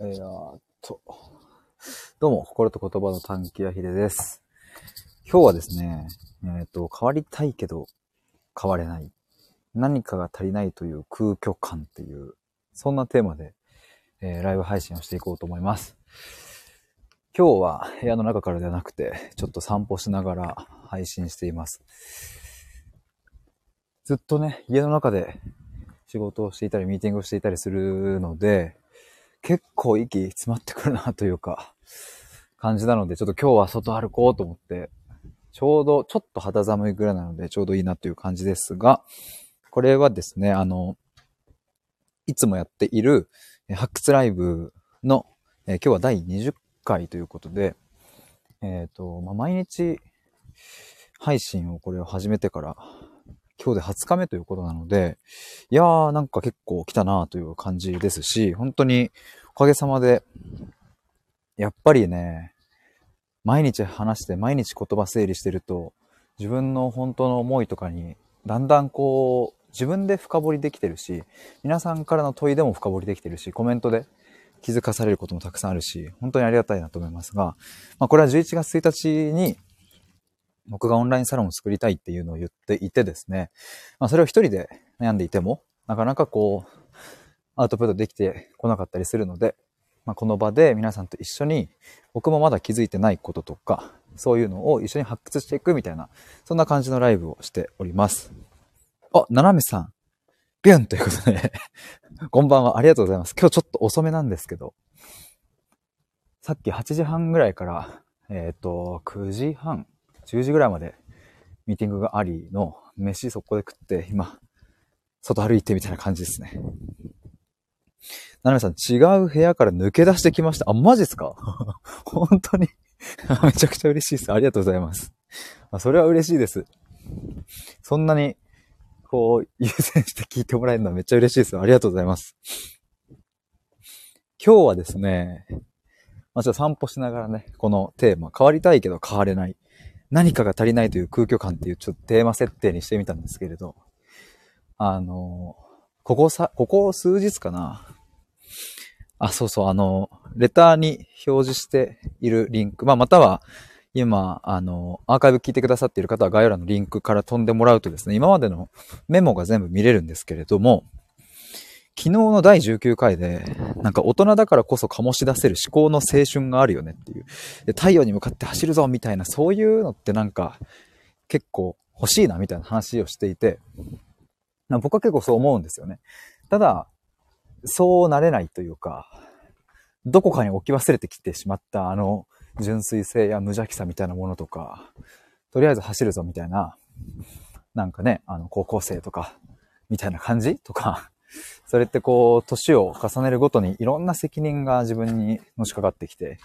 え、っと。どうも、心と言葉の短期やひでです。今日はですね、えっ、と、変わりたいけど変われない。何かが足りないという空虚感っていう、そんなテーマで、えー、ライブ配信をしていこうと思います。今日は部屋の中からではなくて、ちょっと散歩しながら配信しています。ずっとね、家の中で仕事をしていたり、ミーティングをしていたりするので、結構息詰まってくるなというか、感じなので、ちょっと今日は外歩こうと思って、ちょうど、ちょっと肌寒いぐらいなので、ちょうどいいなという感じですが、これはですね、あの、いつもやっている発掘ライブの、え今日は第20回ということで、えっ、ー、と、まあ、毎日配信をこれを始めてから、今日で20日目ということなので、いやーなんか結構来たなという感じですし、本当におかげさまで、やっぱりね、毎日話して毎日言葉整理してると、自分の本当の思いとかに、だんだんこう、自分で深掘りできてるし、皆さんからの問いでも深掘りできてるし、コメントで気づかされることもたくさんあるし、本当にありがたいなと思いますが、まあこれは11月1日に僕がオンラインサロンを作りたいっていうのを言っていてですね、まあそれを一人で悩んでいても、なかなかこう、アウトプットできてこなかったりするので、まあ、この場で皆さんと一緒に、僕もまだ気づいてないこととか、そういうのを一緒に発掘していくみたいな、そんな感じのライブをしております。あ、ななめさん、ビュンということで こんばんは、ありがとうございます。今日ちょっと遅めなんですけど、さっき8時半ぐらいから、えっ、ー、と、9時半10時ぐらいまでミーティングがありの、飯そこで食って、今、外歩いてみたいな感じですね。ななみさん、違う部屋から抜け出してきました。あ、マジっすか？本当に めちゃくちゃ嬉しいです。ありがとうございます。あそれは嬉しいです。そんなに、こう、優先して聞いてもらえるのはめっちゃ嬉しいです。ありがとうございます。今日はですね、まあ、ちょっと散歩しながらね、このテーマ、変わりたいけど変われない。何かが足りないという空虚感っていうちょっとテーマ設定にしてみたんですけれど、あの、ここさ、ここ数日かな。あ、そうそう、あの、レターに表示しているリンク、まあ、または、今、あの、アーカイブ聞いてくださっている方は概要欄のリンクから飛んでもらうとですね、今までのメモが全部見れるんですけれども、昨日の第19回で、なんか大人だからこそ醸し出せる思考の青春があるよねっていう。で太陽に向かって走るぞみたいな、そういうのってなんか結構欲しいなみたいな話をしていて、僕は結構そう思うんですよね。ただ、そうなれないというか、どこかに置き忘れてきてしまったあの純粋性や無邪気さみたいなものとか、とりあえず走るぞみたいな、なんかね、あの高校生とか、みたいな感じとか、それってこう、年を重ねるごとにいろんな責任が自分にのしかかってきて、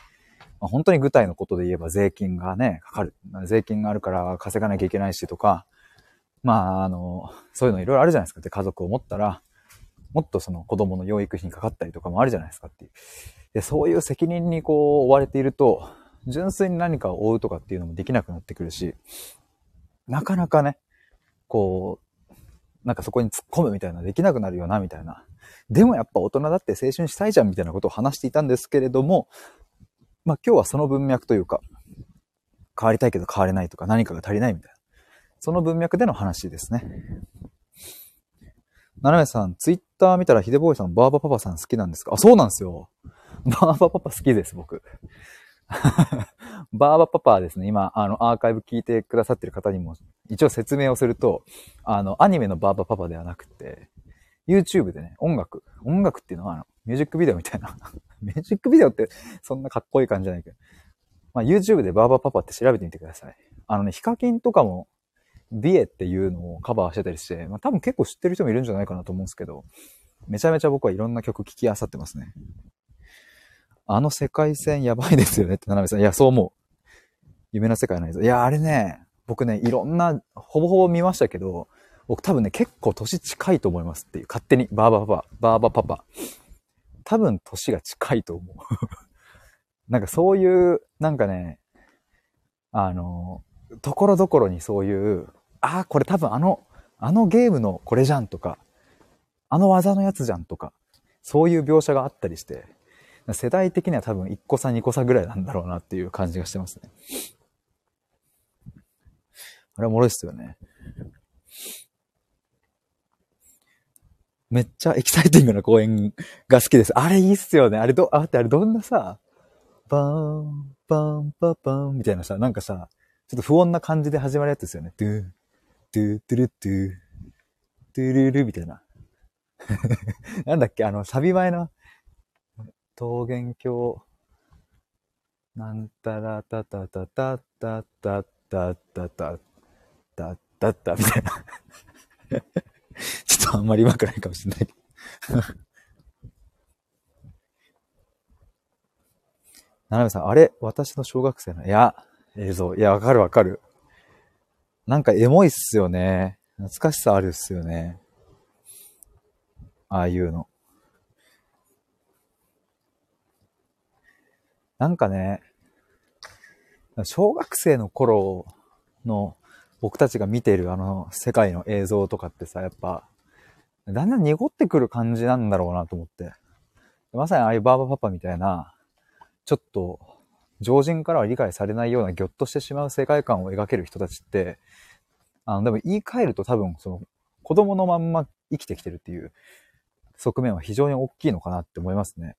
まあ、本当に具体のことで言えば税金がね、かかる。税金があるから稼がなきゃいけないしとか、まあ、あの、そういうのいろいろあるじゃないですか。で、家族を持ったら、もっとその子供の養育費にかかったりとかもあるじゃないですかっていう。で、そういう責任にこう追われていると、純粋に何かを追うとかっていうのもできなくなってくるし、なかなかね、こう、なんかそこに突っ込むみたいなできなくなるよな、みたいな。でもやっぱ大人だって青春したいじゃん、みたいなことを話していたんですけれども、まあ今日はその文脈というか、変わりたいけど変われないとか何かが足りないみたいな。その文脈での話ですね。ななめさん、ツイッター見たらヒデボーイさん、バーバパパさん好きなんですか？あ、そうなんですよ。バーバパパ好きです、僕。バーバパパはですね、今、あの、アーカイブ聞いてくださってる方にも、一応説明をすると、あの、アニメのバーバパパではなくて、YouTube でね、音楽、音楽っていうのは、あの、ミュージックビデオみたいな。ミュージックビデオって、そんなかっこいい感じじゃないけど。まあ、YouTube でバーバパパって調べてみてください。あのね、ヒカキンとかも、ビエっていうのをカバーしてたりして、まあ、多分結構知ってる人もいるんじゃないかなと思うんですけど、めちゃめちゃ僕はいろんな曲聴きあさってますね。あの世界線やばいですよねって、ななめさん。いや、そう思う。夢の世界ないぞ。いや、あれね、僕ね、いろんな、ほぼほぼ見ましたけど、僕多分ね、結構年近いと思いますっていう。勝手に、バーバパパ、バーバパパ。多分年が近いと思う。なんかそういう、なんかね、あの、ところどころにそういう、ああ、これ多分あの、あのゲームのこれじゃんとか、あの技のやつじゃんとか、そういう描写があったりして、世代的には多分1個差2個差ぐらいなんだろうなっていう感じがしてますね。あれおもろいっすよね。めっちゃエキサイティングな公演が好きです。あれいいっすよね。あれど、あ、ってあれどんなさ、バーン、バーン、パパンみたいなさ、なんかさ、ちょっと不穏な感じで始まるやつですよね。ドゥ、ドゥ、ドゥルドゥ、ドゥルルみたいな。なんだっけ、あの、サビ前の、桃源郷、なんたらたたたたたたたたたたたたみたいな。ちょっとあんまり上手くないかもしれないけど。ななさん、あれ私の小学生の、いや、映像。いや、わかるわかる。なんかエモいっすよね。懐かしさあるっすよね。ああいうの。なんかね、小学生の頃の僕たちが見ているあの世界の映像とかってさ、やっぱ、だんだん濁ってくる感じなんだろうなと思って。まさにああいうバーバパパみたいな、ちょっと、常人からは理解されないようなギョッとしてしまう世界観を描ける人たちって、あの、でも言い換えると多分、その、子供のまんま生きてきてるっていう側面は非常に大きいのかなって思いますね。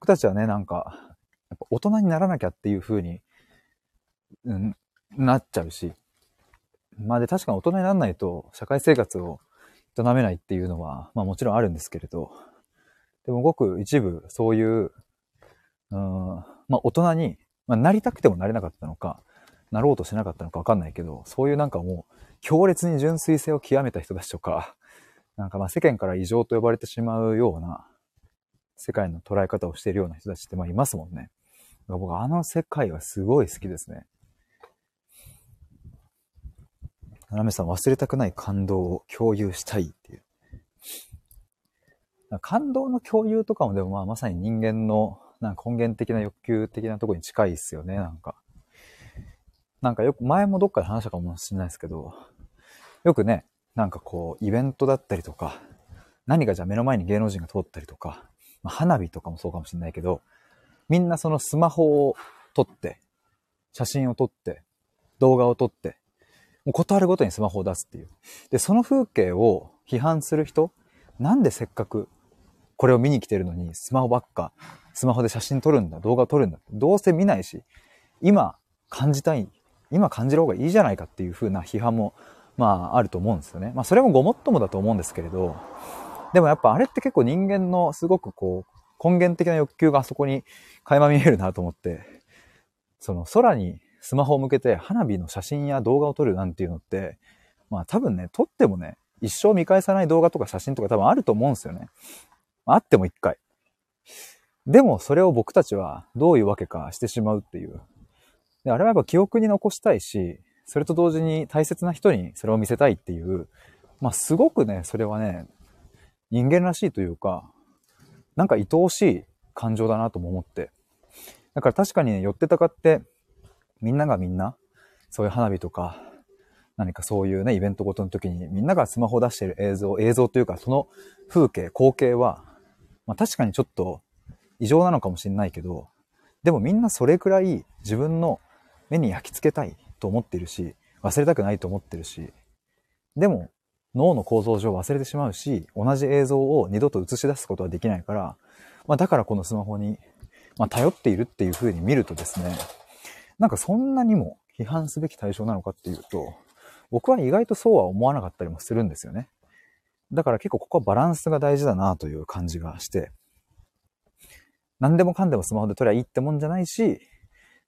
僕たちはね、なんか、やっぱ大人にならなきゃっていう風に、うん、なっちゃうし。まあで、確かに大人にならないと社会生活を営めないっていうのは、まあもちろんあるんですけれど、でもごく一部そういう、うん、まあ大人に、まあ、なりたくてもなれなかったのか、なろうとしなかったのかわかんないけど、そういうなんかもう強烈に純粋性を極めた人たちとか、なんかまあ世間から異常と呼ばれてしまうような世界の捉え方をしているような人たちってまあいますもんね。僕あの世界はすごい好きですね。ななめさん忘れたくない感動を共有したいっていう。感動の共有とかもでもまあまさに人間のなんか根源的な欲求的なところに近いっすよね、なんか。なんかよく前もどっかで話したかもしれないですけど、よくね、なんかこうイベントだったりとか、何かじゃあ目の前に芸能人が通ったりとか、ま、花火とかもそうかもしれないけど、みんなそのスマホを撮って、写真を撮って、動画を撮って、もうことあるごとにスマホを出すっていう。で、その風景を批判する人、なんでせっかくこれを見に来てるのにスマホばっか、スマホで写真撮るんだ、動画撮るんだ。どうせ見ないし、今感じたい、今感じる方がいいじゃないかっていう風な批判も、まああると思うんですよね。まあそれもごもっともだと思うんですけれど、でもやっぱあれって結構人間のすごくこう、根源的な欲求があそこに垣間見えるなと思って、その空にスマホを向けて花火の写真や動画を撮るなんていうのって、まあ多分ね、撮ってもね、一生見返さない動画とか写真とか多分あると思うんですよね。あっても一回。でもそれを僕たちはどういうわけかしてしまうっていう。であれはやっぱ記憶に残したいし、それと同時に大切な人にそれを見せたいっていう、まあすごくね、それはね、人間らしいというか、なんか愛おしい感情だなとも思って。だから確かにね、寄ってたかって、みんながみんな、そういう花火とか、何かそういうね、イベントごとの時に、みんながスマホ出してる映像、映像というか、その風景、光景は、まあ確かにちょっと異常なのかもしれないけど、でもみんなそれくらい自分の目に焼き付けたいと思ってるし、忘れたくないと思ってるし、でも脳の構造上忘れてしまうし、同じ映像を二度と映し出すことはできないから、まあだからこのスマホに、まあ頼っているっていう風に見るとですね、なんかそんなにも批判すべき対象なのかっていうと、僕は意外とそうは思わなかったりもするんですよね。だから結構ここはバランスが大事だなという感じがして、何でもかんでもスマホで撮りゃいいってもんじゃないし、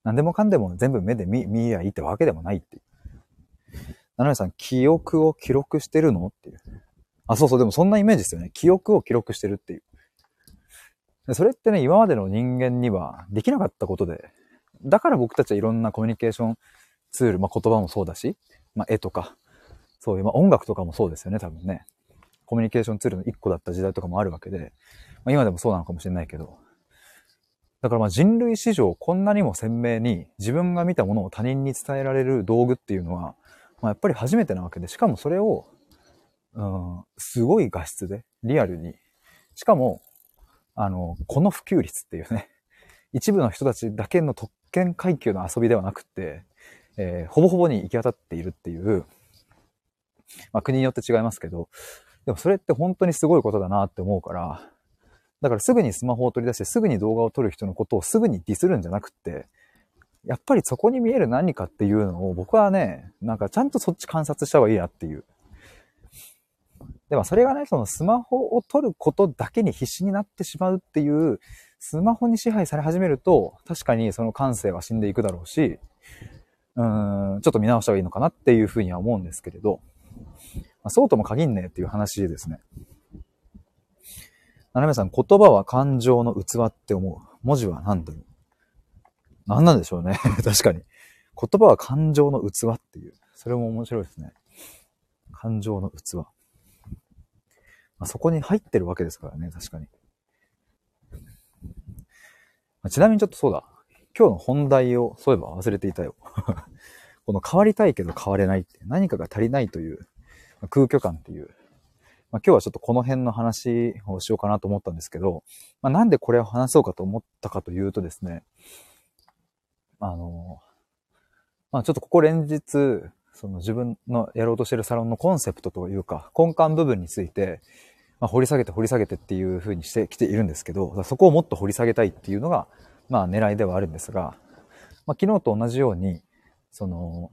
何でもかんでも全部目で見、見りゃいいってわけでもないっていう。七海さん、記憶を記録してるの？っていう。あ、そうそう、でもそんなイメージですよね。記憶を記録してるっていう。それってね、今までの人間にはできなかったことで、だから僕たちはいろんなコミュニケーションツール、まあ、言葉もそうだし、まあ、絵とか、そういう、まあ、音楽とかもそうですよね、多分ね。コミュニケーションツールの一個だった時代とかもあるわけで、まあ、今でもそうなのかもしれないけど、だからまあ人類史上こんなにも鮮明に自分が見たものを他人に伝えられる道具っていうのは、まあ、やっぱり初めてなわけで、しかもそれを、うん、すごい画質で、リアルに。しかも、あの、この普及率っていうね、一部の人たちだけの特権階級の遊びではなくて、えー、ほぼほぼに行き渡っているっていう、まあ国によって違いますけど、でもそれって本当にすごいことだなって思うから、だからすぐにスマホを取り出してすぐに動画を撮る人のことをすぐにディスるんじゃなくって、やっぱりそこに見える何かっていうのを僕はね、なんかちゃんとそっち観察した方がいいなっていう。でもそれがね、そのスマホを撮ることだけに必死になってしまうっていう、スマホに支配され始めると、確かにその感性は死んでいくだろうし、うーん、ちょっと見直した方がいいのかなっていうふうには思うんですけれど、まあ、そうとも限んねえっていう話ですね。ななめさん、言葉は感情の器って思う。文字は何だろう？何なんでしょうね。確かに。言葉は感情の器っていう。それも面白いですね。感情の器。まあ、そこに入ってるわけですからね、確かに。まちなみにちょっとそうだ。今日の本題をそういえば忘れていたよ。この変わりたいけど変われないって、何かが足りないというま空虚感っていう。まあ、今日はちょっとこの辺の話をしようかなと思ったんですけど、まあ、なんでこれを話そうかと思ったかというとですね、あの、まあ、ちょっとここ連日、その自分のやろうとしてるサロンのコンセプトというか、根幹部分について、まあ、掘り下げて掘り下げてっていう風にしてきているんですけど、そこをもっと掘り下げたいっていうのが、まあ狙いではあるんですが、まあ、昨日と同じように、その、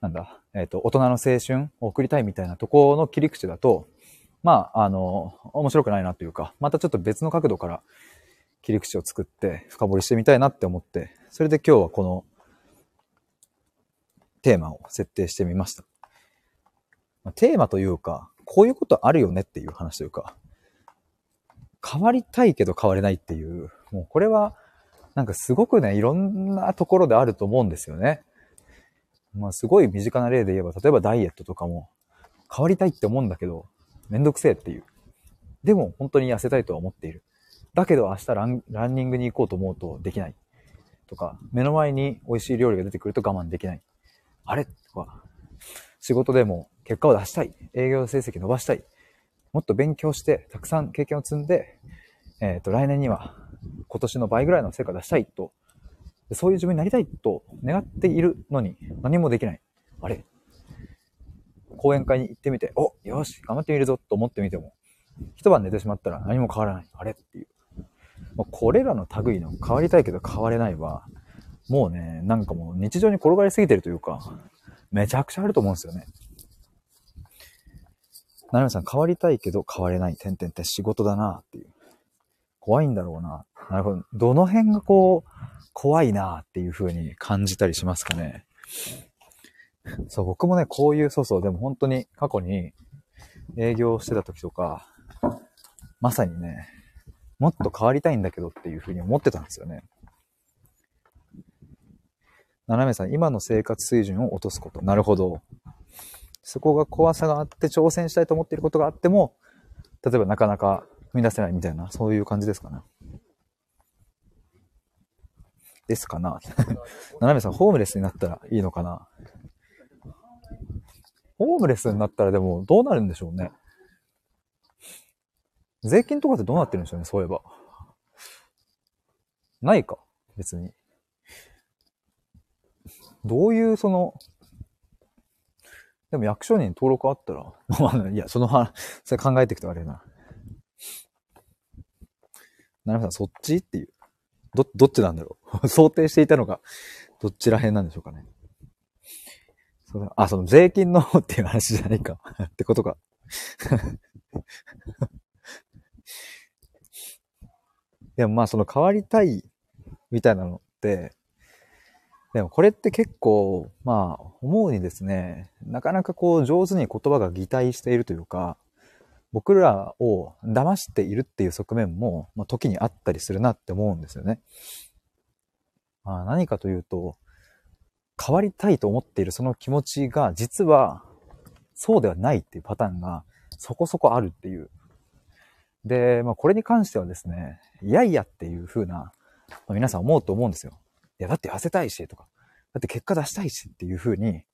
なんだ、えっ、ー、と、大人の青春を送りたいみたいなところの切り口だと、まあ、あの、面白くないなというか、またちょっと別の角度から切り口を作って深掘りしてみたいなって思って、それで今日はこのテーマを設定してみました。テーマというか、こういうことあるよねっていう話というか、変わりたいけど変われないっていう、もうこれはなんかすごくね、いろんなところであると思うんですよね。まあすごい身近な例で言えば、例えばダイエットとかも変わりたいって思うんだけど、めんどくせえっていう。でも本当に痩せたいとは思っている。だけど明日ランランニングに行こうと思うとできない。とか、目の前に美味しい料理が出てくると我慢できない。あれ？とか、仕事でも結果を出したい。営業成績伸ばしたい。もっと勉強して、たくさん経験を積んで、えっ、ー、と、来年には今年の倍ぐらいの成果出したいと、そういう自分になりたいと願っているのに何もできない。あれ？講演会に行ってみて、およし、頑張ってみるぞと思ってみても、一晩寝てしまったら何も変わらない。あれ？っていう。もうこれらの類の変わりたいけど変われないは、もうね、なんかもう日常に転がりすぎてるというか、めちゃくちゃあると思うんですよね。ななみさん、変わりたいけど変われない。てんてんって仕事だなっていう。怖いんだろうな。なるほど。どの辺がこう、怖いなっていう風に感じたりしますかね。そう、僕もね、こういう、そうそう、でも本当に過去に営業してた時とか、まさにね、もっと変わりたいんだけどっていう風に思ってたんですよね。斜めさん、今の生活水準を落とすこと。なるほど。そこが怖さがあって挑戦したいと思っていることがあっても、例えばなかなか踏み出せないみたいな、そういう感じですかね。ですかな。斜めさん、ホームレスになったらいいのかな。ホームレスになったらでもどうなるんでしょうね。税金とかってどうなってるんでしょうね、そういえば。ないか、別に。どういうその、でも役所に登録あったら、まあ、いや、その話、それ考えていくとあれな。なるほど、そっちっていう。ど、どっちなんだろう 想定していたのが、どっちら辺なんでしょうかね。そのあ、その税金のっていう話じゃないか ってことかでもまあその変わりたいみたいなのって、でもこれって結構、まあ思うにですね、なかなかこう上手に言葉が擬態しているというか、僕らを騙しているっていう側面も、まあ、時にあったりするなって思うんですよね。まあ、何かというと、変わりたいと思っているその気持ちが実はそうではないっていうパターンがそこそこあるっていう。で、まあこれに関してはですね、いやいやっていう風な、まあ、皆さん思うと思うんですよ。いや、だって痩せたいしとか、だって結果出したいしっていう風に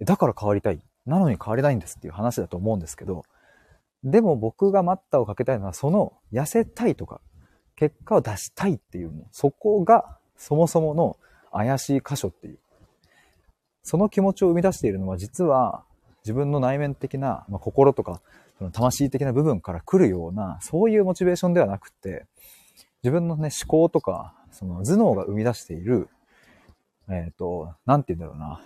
だから変わりたい。なのに変われないんですっていう話だと思うんですけど、でも僕が待ったをかけたいのは、その痩せたいとか、結果を出したいっていう、そこがそもそもの怪しい箇所っていう。その気持ちを生み出しているのは実は自分の内面的な、まあ、心とかその魂的な部分から来るような、そういうモチベーションではなくて、自分のね、思考とか、その頭脳が生み出している、えっ、ー、と、なんて言うんだろうな。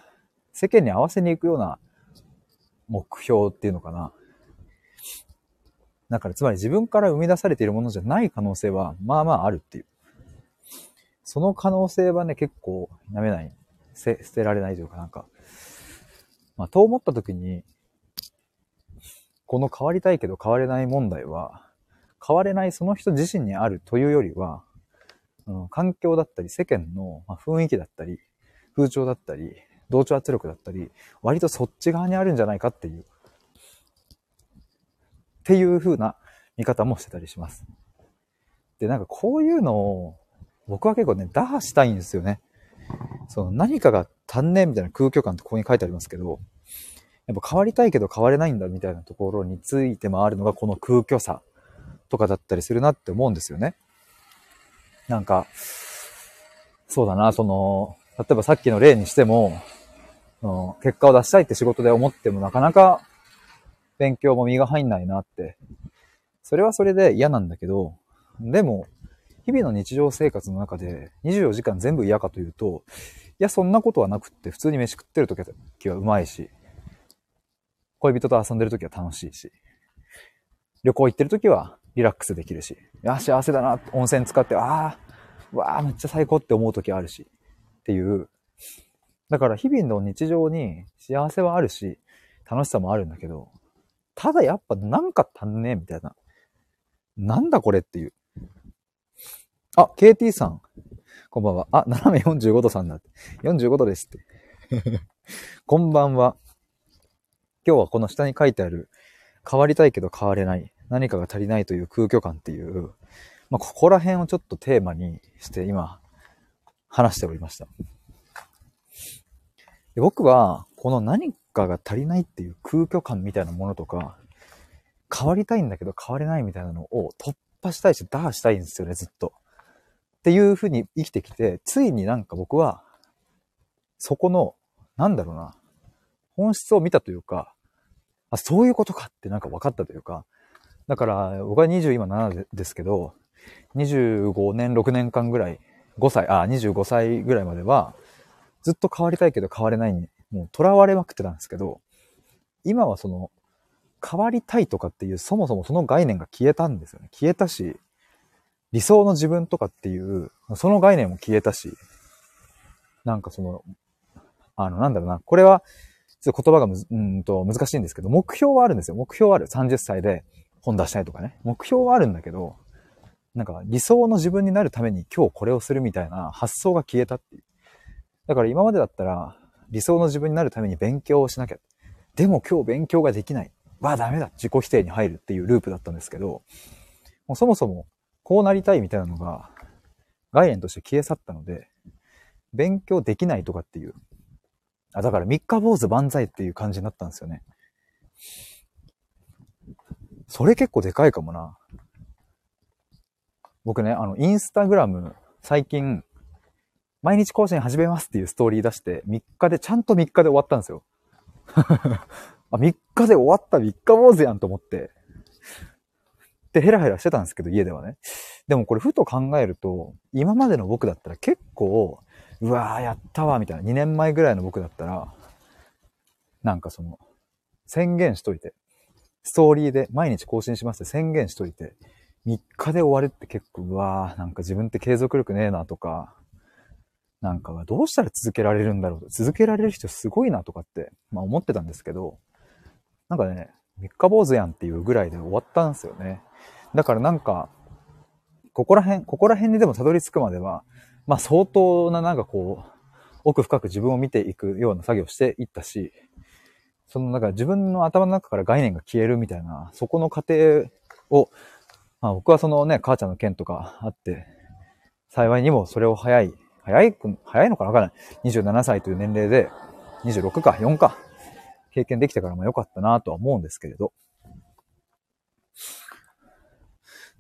世間に合わせに行くような目標っていうのかな。だからつまり自分から生み出されているものじゃない可能性は、まあまああるっていう。その可能性はね、結構やめない。捨てられないというかなんか。まあ、と思った時に、この変わりたいけど変われない問題は、変われないその人自身にあるというよりは、うん、環境だったり、世間の雰囲気だったり、風潮だったり、同調圧力だったり、割とそっち側にあるんじゃないかっていう、っていう風な見方もしてたりします。で、なんかこういうのを、僕は結構ね、打破したいんですよね。その何かが足んねえみたいな空虚感ってここに書いてありますけど、やっぱ変わりたいけど変われないんだみたいなところについてもあるのがこの空虚さとかだったりするなって思うんですよね。なんか、そうだな、その、例えばさっきの例にしても、結果を出したいって仕事で思ってもなかなか勉強も身が入んないなって。それはそれで嫌なんだけど、でも、日々の日常生活の中で24時間全部嫌かというと、いや、そんなことはなくって、普通に飯食ってる時はうまいし、恋人と遊んでる時は楽しいし、旅行行ってる時はリラックスできるし、あ、幸せだな、温泉使って、ああ、わあ、めっちゃ最高って思う時あるし、っていう。だから日々の日常に幸せはあるし、楽しさもあるんだけど、ただやっぱなんか足んねえみたいな。なんだこれっていう。あ、KT さん。こんばんは。あ、斜め45度さんだって。45度ですって。こんばんは。今日はこの下に書いてある、変わりたいけど変われない。何かが足りないという空虚感っていう、まあ、ここら辺をちょっとテーマにして今、話しておりました。僕は、この何かが足りないっていう空虚感みたいなものとか、変わりたいんだけど変われないみたいなのを突破したいし、打破したいんですよね、ずっと。っていうふうに生きてきて、ついになんか僕は、そこの、なんだろうな、本質を見たというか、あ、そういうことかってなんか分かったというか、だから僕は20今7ですけど、25年、6年間ぐらい、5歳、あ、25歳ぐらいまでは、ずっと変わりたいけど変われないに、もう囚われまくってたんですけど、今はその、変わりたいとかっていう、そもそもその概念が消えたんですよね。消えたし、理想の自分とかっていう、その概念も消えたし、なんかその、あの、なんだろうな、これは、ちょっと言葉がむうんと難しいんですけど、目標はあるんですよ。目標はある。30歳で本出したいとかね。目標はあるんだけど、なんか理想の自分になるために今日これをするみたいな発想が消えたっていう。だから今までだったら理想の自分になるために勉強をしなきゃ。でも今日勉強ができない。わあダメだ。自己否定に入るっていうループだったんですけど、もうそもそもこうなりたいみたいなのが概念として消え去ったので、勉強できないとかっていうあ、だから三日坊主万歳っていう感じになったんですよね。それ結構でかいかもな。僕ね、あの、インスタグラム、最近、毎日更新始めますっていうストーリー出して、3日で、ちゃんと3日で終わったんですよ。あ、3日で終わった三日坊主やんと思って。で、ヘラヘラしてたんですけど、家ではね。でもこれふと考えると、今までの僕だったら結構、うわーやったわみたいな。2年前ぐらいの僕だったら、なんかその、宣言しといて、ストーリーで毎日更新しますって宣言しといて、3日で終わるって結構、うわーなんか自分って継続力ねえなとか、なんかどうしたら続けられるんだろう続けられる人すごいなとかって、まあ思ってたんですけど、なんかね、3日坊主やんっていうぐらいで終わったんですよね。だからなんか、ここら辺、ここら辺にでもたどり着くまでは、まあ相当ななんかこう、奥深く自分を見ていくような作業をしていったし、そのなんか自分の頭の中から概念が消えるみたいな、そこの過程を、まあ僕はそのね、母ちゃんの件とかあって、幸いにもそれを早い、早い、早いのかなわからない。27歳という年齢で、26か、4か。経験できたからも良かったなとは思うんですけれど。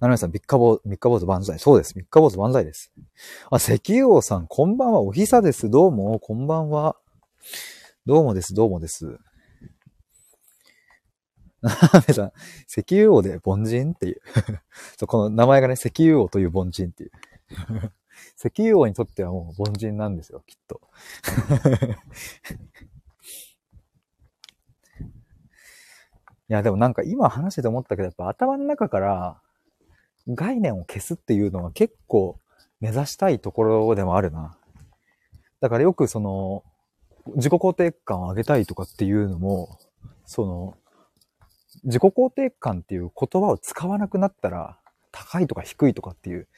ななみさん、三日坊、三日坊主万歳。そうです。三日坊主万歳です。あ、石油王さん、こんばんは。おひさです。どうも、こんばんは。どうもです、どうもです。ななみさん、石油王で凡人っていう そう。この名前がね、石油王という凡人っていう石油王にとってはもう凡人なんですよ、きっと。いや、でもなんか今話してて思ったけど、やっぱ頭の中から概念を消すっていうのは結構目指したいところでもあるな。だからよくその、自己肯定感を上げたいとかっていうのも、その、自己肯定感っていう言葉を使わなくなったら、高いとか低いとかっていう、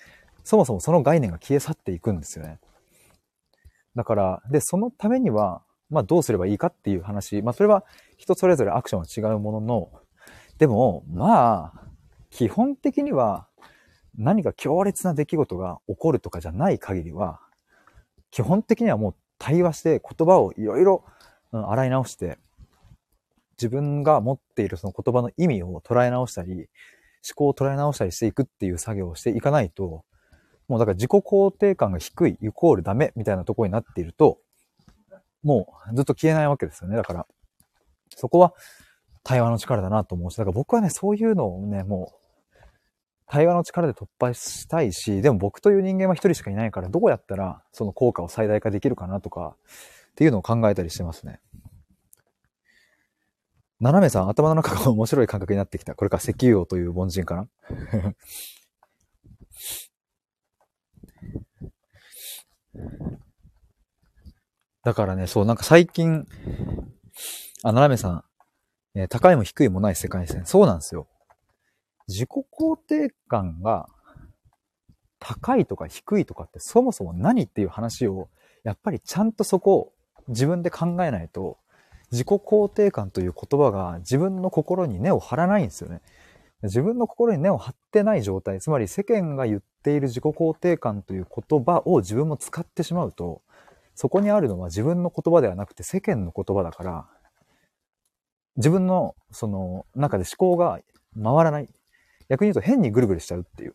そもそもその概念が消え去っていくんですよね。だから、で、そのためには、まあどうすればいいかっていう話、まあそれは人それぞれアクションは違うものの、でも、まあ、基本的には何か強烈な出来事が起こるとかじゃない限りは、基本的にはもう対話して言葉をいろいろ洗い直して、自分が持っているその言葉の意味を捉え直したり、思考を捉え直したりしていくっていう作業をしていかないと、もうだから自己肯定感が低いイコールダメみたいなところになっていると、もうずっと消えないわけですよね。だから、そこは対話の力だなと思うし、だから僕はね、そういうのをね、もう、対話の力で突破したいし、でも僕という人間は一人しかいないから、どうやったらその効果を最大化できるかなとか、っていうのを考えたりしてますね。斜めさん、頭の中が面白い感覚になってきた。これか石油王という凡人かな？だからね、そう、なんか最近、あ、斜めさん、え高いも低いもない世界線。そうなんですよ。自己肯定感が高いとか低いとかってそもそも何っていう話を、やっぱりちゃんとそこを自分で考えないと、自己肯定感という言葉が自分の心に根を張らないんですよね。自分の心に根を張ってない状態、つまり世間が言っている自己肯定感という言葉を自分も使ってしまうと、そこにあるのは自分の言葉ではなくて世間の言葉だから、自分のその中で思考が回らない。逆に言うと変にぐるぐるしちゃうっていう。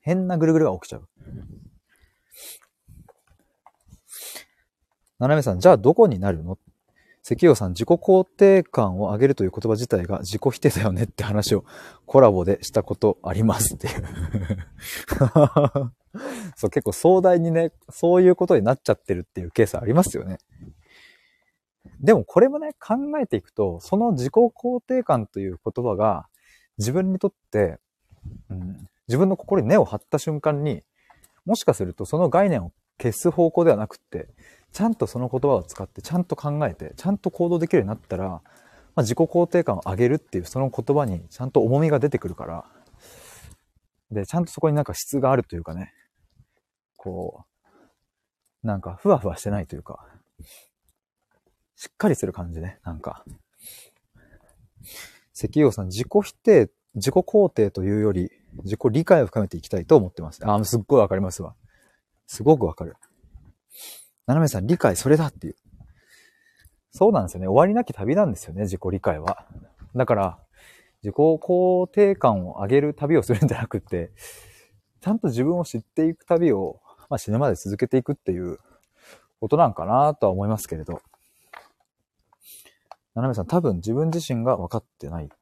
変なぐるぐるが起きちゃう。斜めさん、じゃあどこになるの？関陽さん、自己肯定感を上げるという言葉自体が自己否定だよねって話をコラボでしたことありますっていう そう、結構壮大にね、そういうことになっちゃってるっていうケースありますよね。でもこれもね、考えていくと、その自己肯定感という言葉が自分にとって、うん、自分の心に根を張った瞬間に、もしかするとその概念を消す方向ではなくって、ちゃんとその言葉を使って、ちゃんと考えて、ちゃんと行動できるようになったら、まあ、自己肯定感を上げるっていうその言葉にちゃんと重みが出てくるから、で、ちゃんとそこになんか質があるというかね、こう、なんかふわふわしてないというか、しっかりする感じね、なんか。石油さん、自己否定、自己肯定というより、自己理解を深めていきたいと思ってます。あ、すっごいわかりますわ。すごくわかる。斜めさん、理解それだっていう。そうなんですよね。終わりなき旅なんですよね、自己理解は。だから、自己肯定感を上げる旅をするんじゃなくて、ちゃんと自分を知っていく旅を、まあ、死ぬまで続けていくっていうことなんかなとは思いますけれど。斜めさん、多分自分自身が分かってないって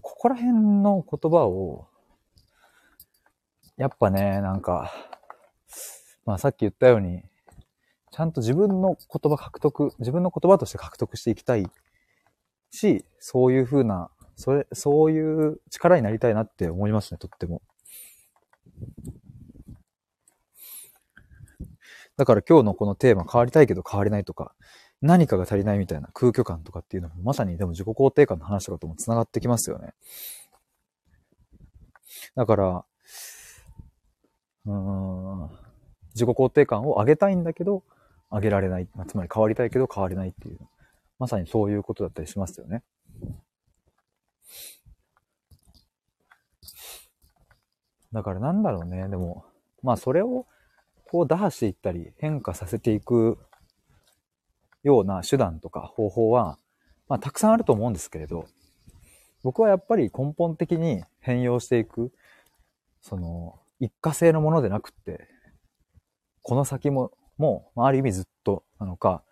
ここら辺の言葉を、やっぱね、なんか、まあさっき言ったように、ちゃんと自分の言葉獲得、自分の言葉として獲得していきたいし、そういう風な、それ、そういう力になりたいなって思いますね、とっても。だから今日のこのテーマ変わりたいけど変われないとか、何かが足りないみたいな空虚感とかっていうのもまさにでも自己肯定感の話とかとも繋がってきますよね。だから、うん、自己肯定感を上げたいんだけど、上げられない。つまり変わりたいけど変われないっていう。まさにそういうことだったりしますよね。だからなんだろうね。でも、まあそれをこう打破していったり変化させていくような手段とか方法は、まあ、たくさんあると思うんですけれど、僕はやっぱり根本的に変容していく、その、一過性のものでなくって、この先も、もう、まある意味ずっとなのか、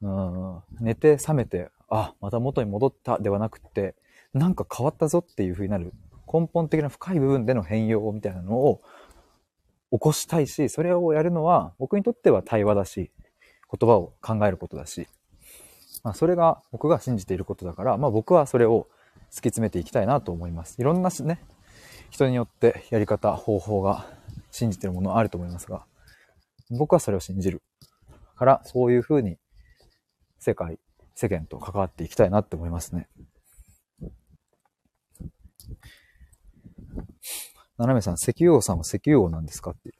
うん、寝て覚めて、あ、また元に戻ったではなくって、なんか変わったぞっていう風になる根本的な深い部分での変容みたいなのを起こしたいし、それをやるのは僕にとっては対話だし、言葉を考えることだし、まあ、それが僕が信じていることだから、まあ僕はそれを突き詰めていきたいなと思います。いろんなね、人によってやり方、方法が信じてるものはあると思いますが、僕はそれを信じる。から、そういうふうに世界、世間と関わっていきたいなって思いますね。ななめさん、石油王さんは石油王なんですかって。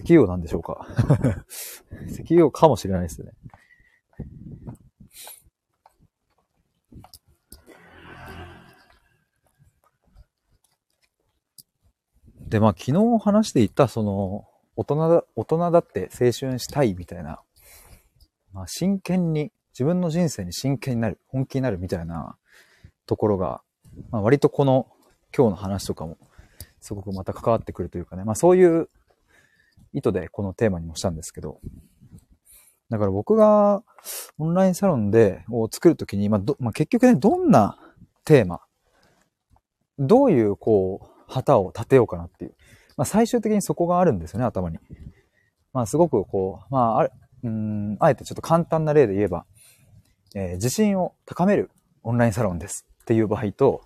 石油王なんでしょうか。石油王かもしれないですね。で、まあ、昨日話していた、その、大人だ、大人だって青春したいみたいな、まあ、真剣に、自分の人生に真剣になる、本気になるみたいなところが、まあ、割とこの今日の話とかもすごくまた関わってくるというかね、まあそういう意図でこのテーマにもしたんですけど、だから僕がオンラインサロンで、を作るときに、まあ、まあ、結局ね、どんなテーマ、どういうこう、旗を立てようかなっていう。まあ最終的にそこがあるんですよね、頭に。まあすごくこう、まああれ、うん、あえてちょっと簡単な例で言えば、えー、自信を高めるオンラインサロンですっていう場合と、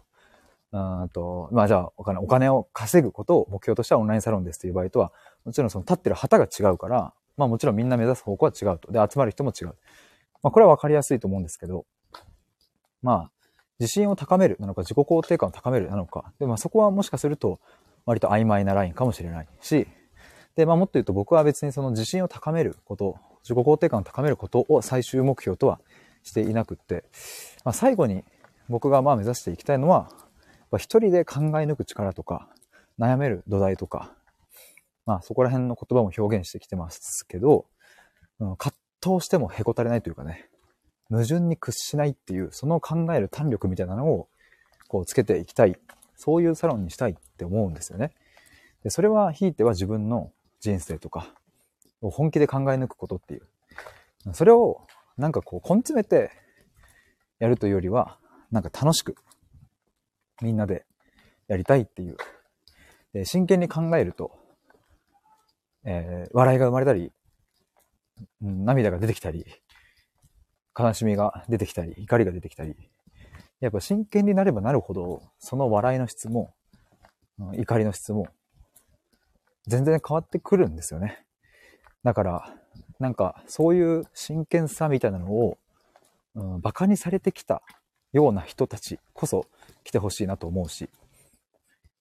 うんと、まあじゃあお金、お金を稼ぐことを目標としたオンラインサロンですという場合とは、もちろんその立ってる旗が違うから、まあもちろんみんな目指す方向は違うと。で、集まる人も違う。まあこれはわかりやすいと思うんですけど、まあ、自信を高めるなのか、自己肯定感を高めるなのか。で、まあそこはもしかすると、割と曖昧なラインかもしれないし、で、まあもっと言うと僕は別にその自信を高めること、自己肯定感を高めることを最終目標とはしていなくって、まあ最後に僕がまあ目指していきたいのは、一人で考え抜く力とか、悩める土台とか、まあそこら辺の言葉も表現してきてますけど、うん、葛藤してもへこたれないというかね、矛盾に屈しないっていう、その考える胆力みたいなのを、こうつけていきたい。そういうサロンにしたいって思うんですよね。で、それはひいては自分の人生とか、を本気で考え抜くことっていう。それを、なんかこう、根詰めてやるというよりは、なんか楽しく、みんなでやりたいっていう。で真剣に考えると、えー、笑いが生まれたり、涙が出てきたり、悲しみが出てきたり、怒りが出てきたり、やっぱ真剣になればなるほど、その笑いの質も、怒りの質も、全然変わってくるんですよね。だから、なんか、そういう真剣さみたいなのを、うん、馬鹿にされてきたような人たちこそ来てほしいなと思うし、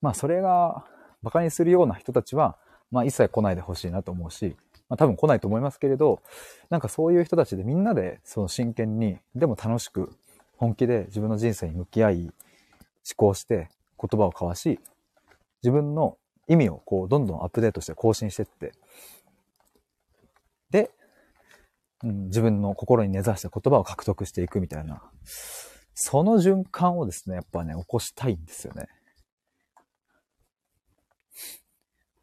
まあそれが馬鹿にするような人たちは、まあ一切来ないでほしいなと思うし、まあ多分来ないと思いますけれど、なんかそういう人たちでみんなでその真剣に、でも楽しく本気で自分の人生に向き合い、思考して言葉を交わし、自分の意味をこうどんどんアップデートして更新してって、で、うん、自分の心に根ざした言葉を獲得していくみたいな、その循環をですね、やっぱね、起こしたいんですよね。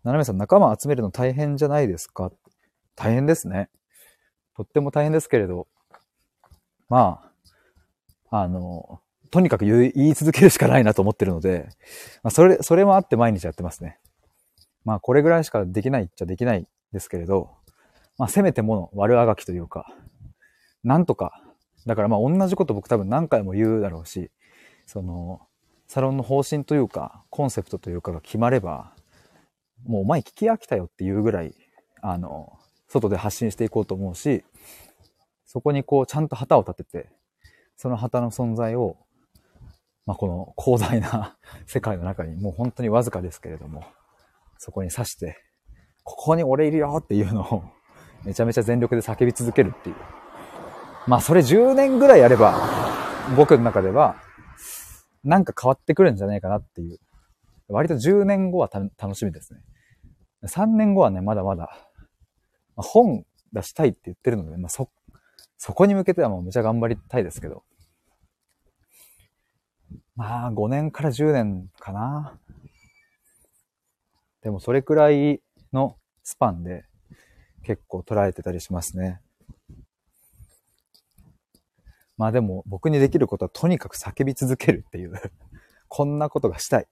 ななめさん、仲間集めるの大変じゃないですか？大変ですね。とっても大変ですけれど、まあ、あの、とにかく言い続けるしかないなと思ってるので、まあ、それ、それもあって毎日やってますね。まあ、これぐらいしかできないっちゃできないですけれど、まあ、せめてもの悪あがきというか、なんとかだからまあ同じこと僕多分何回も言うだろうし、その、サロンの方針というか、コンセプトというかが決まれば、もうお前聞き飽きたよっていうぐらい、あの、外で発信していこうと思うし、そこにこうちゃんと旗を立てて、その旗の存在を、まあ、この広大な 世界の中にもう本当にわずかですけれども、そこに刺して、ここに俺いるよっていうのをめちゃめちゃ全力で叫び続けるっていう。まあそれ10年ぐらいやれば、僕の中では、なんか変わってくるんじゃないかなっていう。割と10年後は楽しみですね。3年後はね、まだまだ、まあ、本出したいって言ってるので、まあそ、そこに向けてはもうめちゃ頑張りたいですけど。まあ、5年から10年かな。でもそれくらいのスパンで結構捉えてたりしますね。まあでも僕にできることはとにかく叫び続けるっていう こんなことがしたい。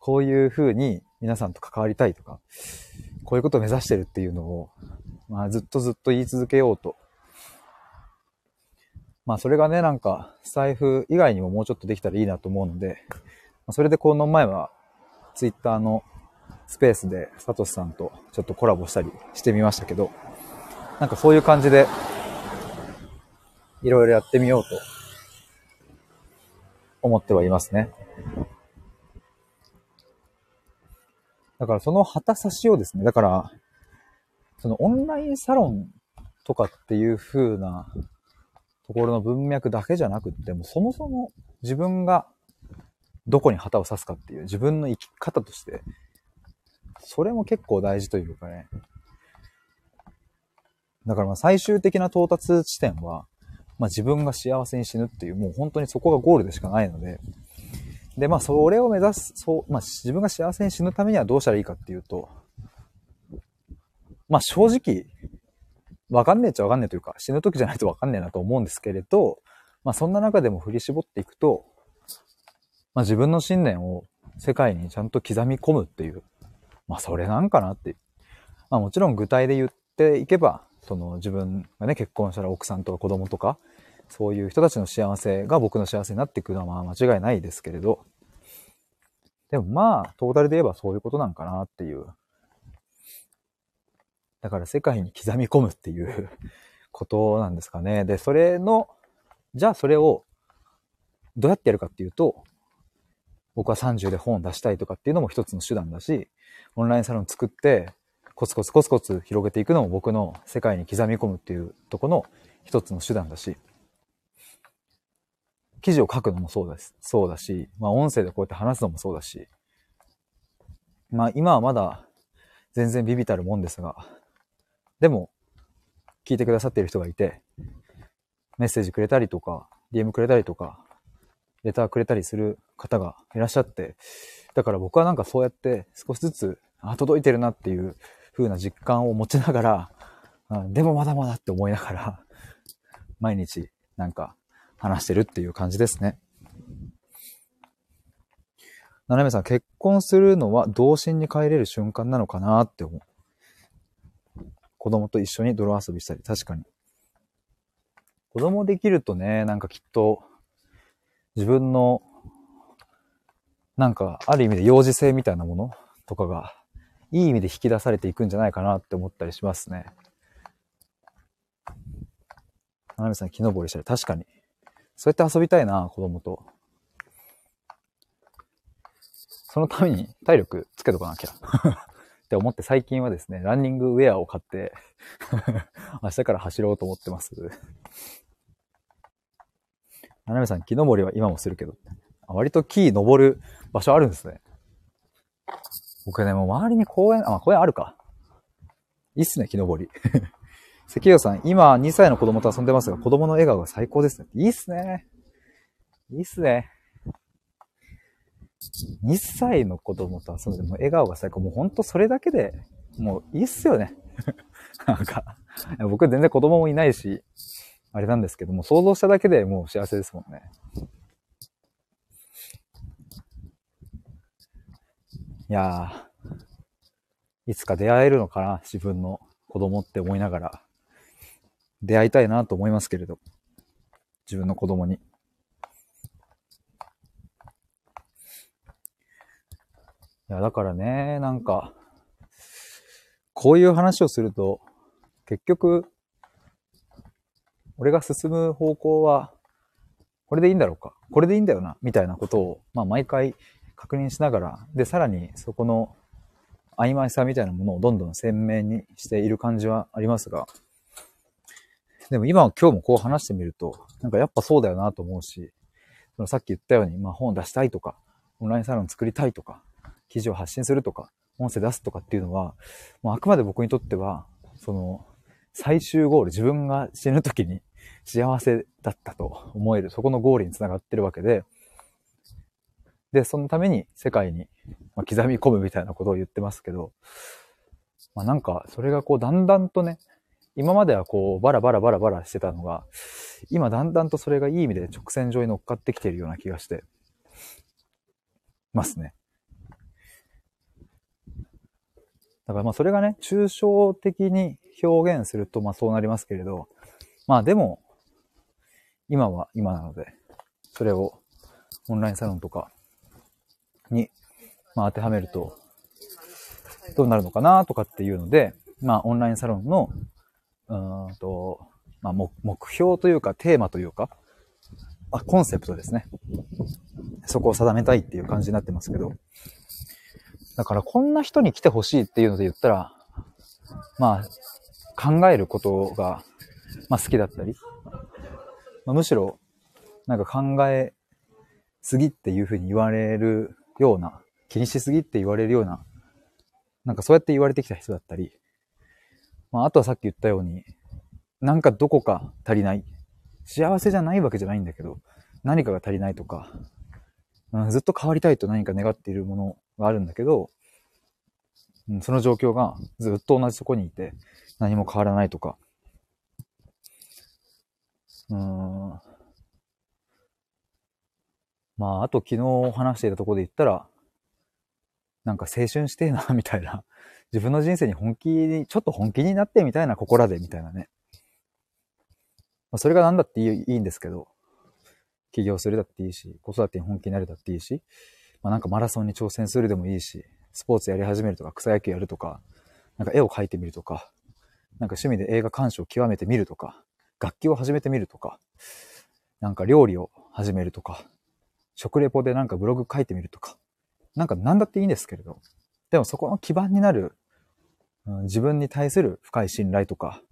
こういう風に皆さんと関わりたいとか、こういうことを目指してるっていうのを、まあずっとずっと言い続けようと。まあそれがね、なんか財布以外にももうちょっとできたらいいなと思うので、それでこの前はツイッターのスペースでサトシさんとちょっとコラボしたりしてみましたけど、なんかそういう感じでいろいろやってみようと思ってはいますね。だからその旗差しをですね、だから、そのオンラインサロンとかっていう風なところの文脈だけじゃなくって、もうそもそも自分がどこに旗を差すかっていう自分の生き方として、それも結構大事というかね。だからまあ最終的な到達地点は、まあ自分が幸せに死ぬっていう、もう本当にそこがゴールでしかないので、で、まあそれを目指す、そう、まあ自分が幸せに死ぬためにはどうしたらいいかっていうと、まあ正直、わかんねえっちゃわかんねえというか、死ぬ時じゃないとわかんねえなと思うんですけれど、まあそんな中でも振り絞っていくと、まあ自分の信念を世界にちゃんと刻み込むっていう、まあそれなんかなっていう。まあもちろん具体で言っていけば、その自分がね、結婚したら奥さんとか子供とか、そういう人たちの幸せが僕の幸せになっていくのはまあ間違いないですけれど、でもまあ、トータルで言えばそういうことなんかなっていう。だから世界に刻み込むっていうことなんですかね。で、それの、じゃあそれをどうやってやるかっていうと、僕は30で本を出したいとかっていうのも一つの手段だし、オンラインサロン作って、コツコツコツコツ広げていくのも僕の世界に刻み込むっていうとこの一つの手段だし、記事を書くのもそうです。そうだし、まあ音声でこうやって話すのもそうだし、まあ今はまだ全然ビビたるもんですが、でも聞いてくださっている人がいて、メッセージくれたりとか、DM くれたりとか、レターくれたりする方がいらっしゃって、だから僕はなんかそうやって少しずつ、あ、届いてるなっていう風な実感を持ちながら、うん、でもまだまだって思いながら、毎日なんか話してるっていう感じですね。ななめさん、結婚するのは童心に帰れる瞬間なのかなって思う。子供と一緒に泥遊びしたり、確かに。子供できるとね、なんかきっと、自分の、なんか、ある意味で幼児性みたいなものとかがいい意味で引き出されていくんじゃないかなって思ったりしますね。ななみさん、木登りしたり、確かに。そうやって遊びたいな、子供と。そのために体力つけとかなきゃ。って思って最近はですね、ランニングウェアを買って 明日から走ろうと思ってます。ななみさん、木登りは今もするけど、割と木登る場所あるんですね。僕ね、もう周りに公園、あ、公園あるか。いいっすね、木登り。関陽さん、今2歳の子供と遊んでますが、子供の笑顔が最高ですね。いいっすね。いいっすね。2歳の子供と遊んでも笑顔が最高。もうほんとそれだけで、もういいっすよね。なんか、僕全然子供もいないし、あれなんですけども、想像しただけでもう幸せですもんね。いやー、いつか出会えるのかな、自分の子供って思いながら、出会いたいなと思いますけれど、自分の子供に。いや、だからね、なんか、こういう話をすると、結局、俺が進む方向は、これでいいんだろうか？これでいいんだよな？みたいなことを、まあ毎回確認しながら、で、さらにそこの曖昧さみたいなものをどんどん鮮明にしている感じはありますが、でも今は今日もこう話してみると、なんかやっぱそうだよなと思うし、そのさっき言ったように、まあ本出したいとか、オンラインサロン作りたいとか、記事を発信するとか、音声出すとかっていうのは、もうあくまで僕にとっては、その、最終ゴール、自分が死ぬ時に幸せだったと思える、そこのゴールにつながってるわけで、で、そのために世界に、ま刻み込むみたいなことを言ってますけど、まあ、なんか、それがこう、だんだんとね、今まではこう、バラバラバラバラしてたのが、今だんだんとそれがいい意味で直線上に乗っかってきているような気がして、ますね。だからまあそれがね、抽象的に表現するとまあそうなりますけれど、まあでも、今は今なので、それをオンラインサロンとかに、まあ当てはめると、どうなるのかなとかっていうので、まあオンラインサロンの、うんと、まあ目標というかテーマというか、あ、コンセプトですね。そこを定めたいっていう感じになってますけど。だからこんな人に来てほしいっていうので言ったら、まあ、考えることが、まあ好きだったり、まあ、むしろ、なんか考えすぎっていうふうに言われるような、気にしすぎって言われるような、なんかそうやって言われてきた人だったり、まああとはさっき言ったように、なんかどこか足りない。幸せじゃないわけじゃないんだけど、何かが足りないとか、うん、ずっと変わりたいと何か願っているものがあるんだけど、うん、その状況がずっと同じとこにいて何も変わらないとか、うん、まあ、あと昨日話していたところで言ったら、なんか青春してえな、みたいな。自分の人生に本気に、ちょっと本気になってみたいな、ここらで、みたいなね。まあ、それが何だっていいんですけど、起業するだっていいし、子育てに本気になるだっていいし、まあなんかマラソンに挑戦するでもいいし、スポーツやり始めるとか、草野球やるとか、なんか絵を描いてみるとか、なんか趣味で映画鑑賞を極めてみるとか、楽器を始めてみるとか、なんか料理を始めるとか、食レポでなんかブログ書いてみるとか、なんか何だっていいんですけれど、でもそこの基盤になる、自分に対する深い信頼とか、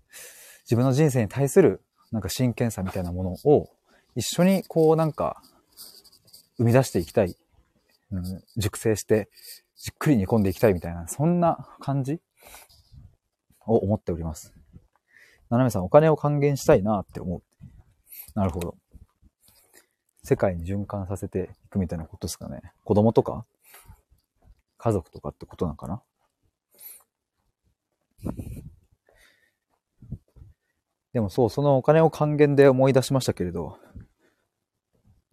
自分の人生に対するなんか真剣さみたいなものを一緒にこうなんか生み出していきたい、うん、熟成してじっくり煮込んでいきたいみたいな、そんな感じを思っております。ななめさん、お金を還元したいなって思う。なるほど。世界に循環させていくみたいなことですかね。子供とか家族とかってことなのかな？でもそう、そのお金を還元で思い出しましたけれど、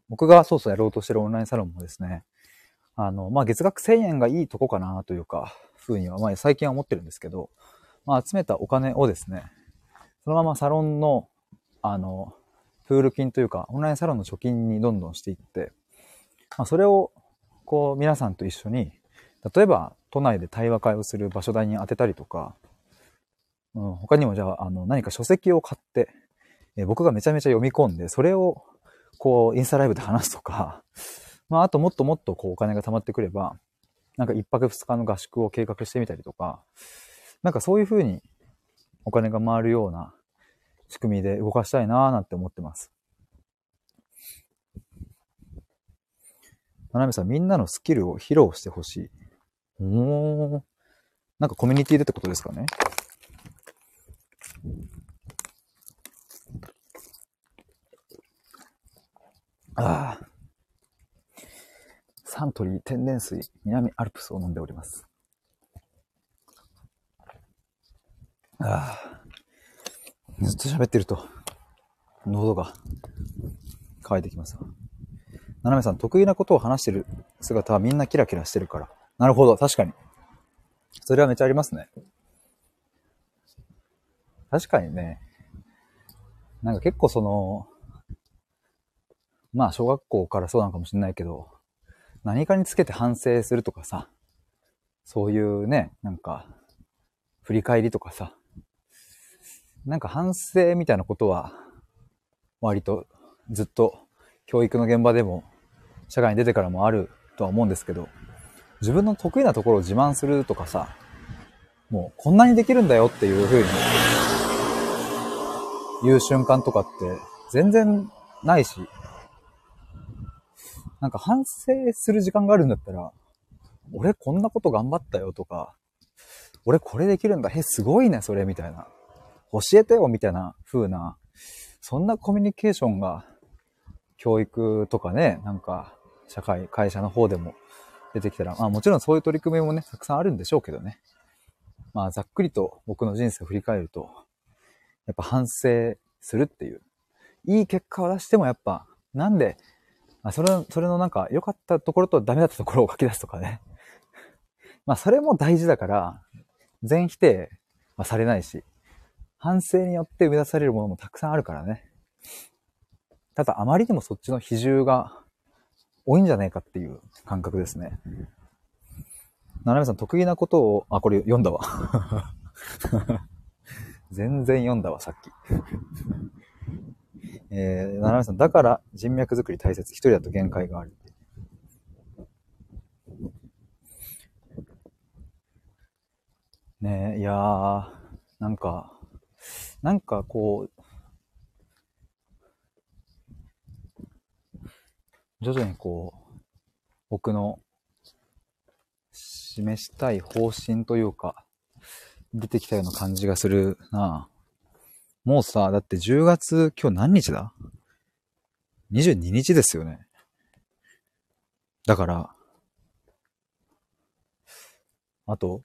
僕がそうそうやろうとしてるオンラインサロンもですね、あの、まあ、月額1000円がいいとこかなというか、ふうには、まあ、最近は思ってるんですけど、まあ、集めたお金をですね、そのままサロンの、あの、プール金というか、オンラインサロンの貯金にどんどんしていって、まあ、それを、こう、皆さんと一緒に、例えば、都内で対話会をする場所代に当てたりとか、うん、他にもじゃあ、あの、何か書籍を買って、え僕がめちゃめちゃ読み込んで、それを、こう、インスタライブで話すとか、まあ、あともっともっとこうお金が貯まってくれば、なんか一泊二日の合宿を計画してみたりとか、なんかそういう風にお金が回るような仕組みで動かしたいなーなんて思ってます。ななめさん、みんなのスキルを披露してほしい。おー。なんかコミュニティでってことですかね？ああ。サントリー天然水南アルプスを飲んでおります。ああ、ずっと喋ってると、喉が乾いてきますわ。ななめさん、得意なことを話してる姿はみんなキラキラしてるから。なるほど、確かに。それはめっちゃありますね。確かにね、なんか結構その、まあ小学校からそうなのかもしれないけど、何かにつけて反省するとかさ、そういうね、なんか、振り返りとかさ、なんか反省みたいなことは、割とずっと教育の現場でも、社会に出てからもあるとは思うんですけど、自分の得意なところを自慢するとかさ、もうこんなにできるんだよっていう風に言う瞬間とかって全然ないし、なんか反省する時間があるんだったら、俺こんなこと頑張ったよとか、俺これできるんだ。へ、すごいね、それ、みたいな。教えてよ、みたいな風な、そんなコミュニケーションが、教育とかね、なんか、社会、会社の方でも出てきたら、まあもちろんそういう取り組みもね、たくさんあるんでしょうけどね。まあざっくりと僕の人生を振り返ると、やっぱ反省するっていう。いい結果を出してもやっぱ、なんで、あそれ、それのなんか良かったところとダメだったところを書き出すとかね。まあそれも大事だから、全否定はされないし、反省によって生み出されるものもたくさんあるからね。ただあまりにもそっちの比重が多いんじゃないかっていう感覚ですね。ななめさん得意なことを、あ、これ読んだわ。全然読んだわ、さっき。えー、ななめさん、だから人脈作り大切。一人だと限界がある。ねえ、いやー、なんか、なんかこう、徐々にこう、僕の示したい方針というか、出てきたような感じがするなもうさ、だって10月、今日何日だ ?22 日ですよね。だから、あと、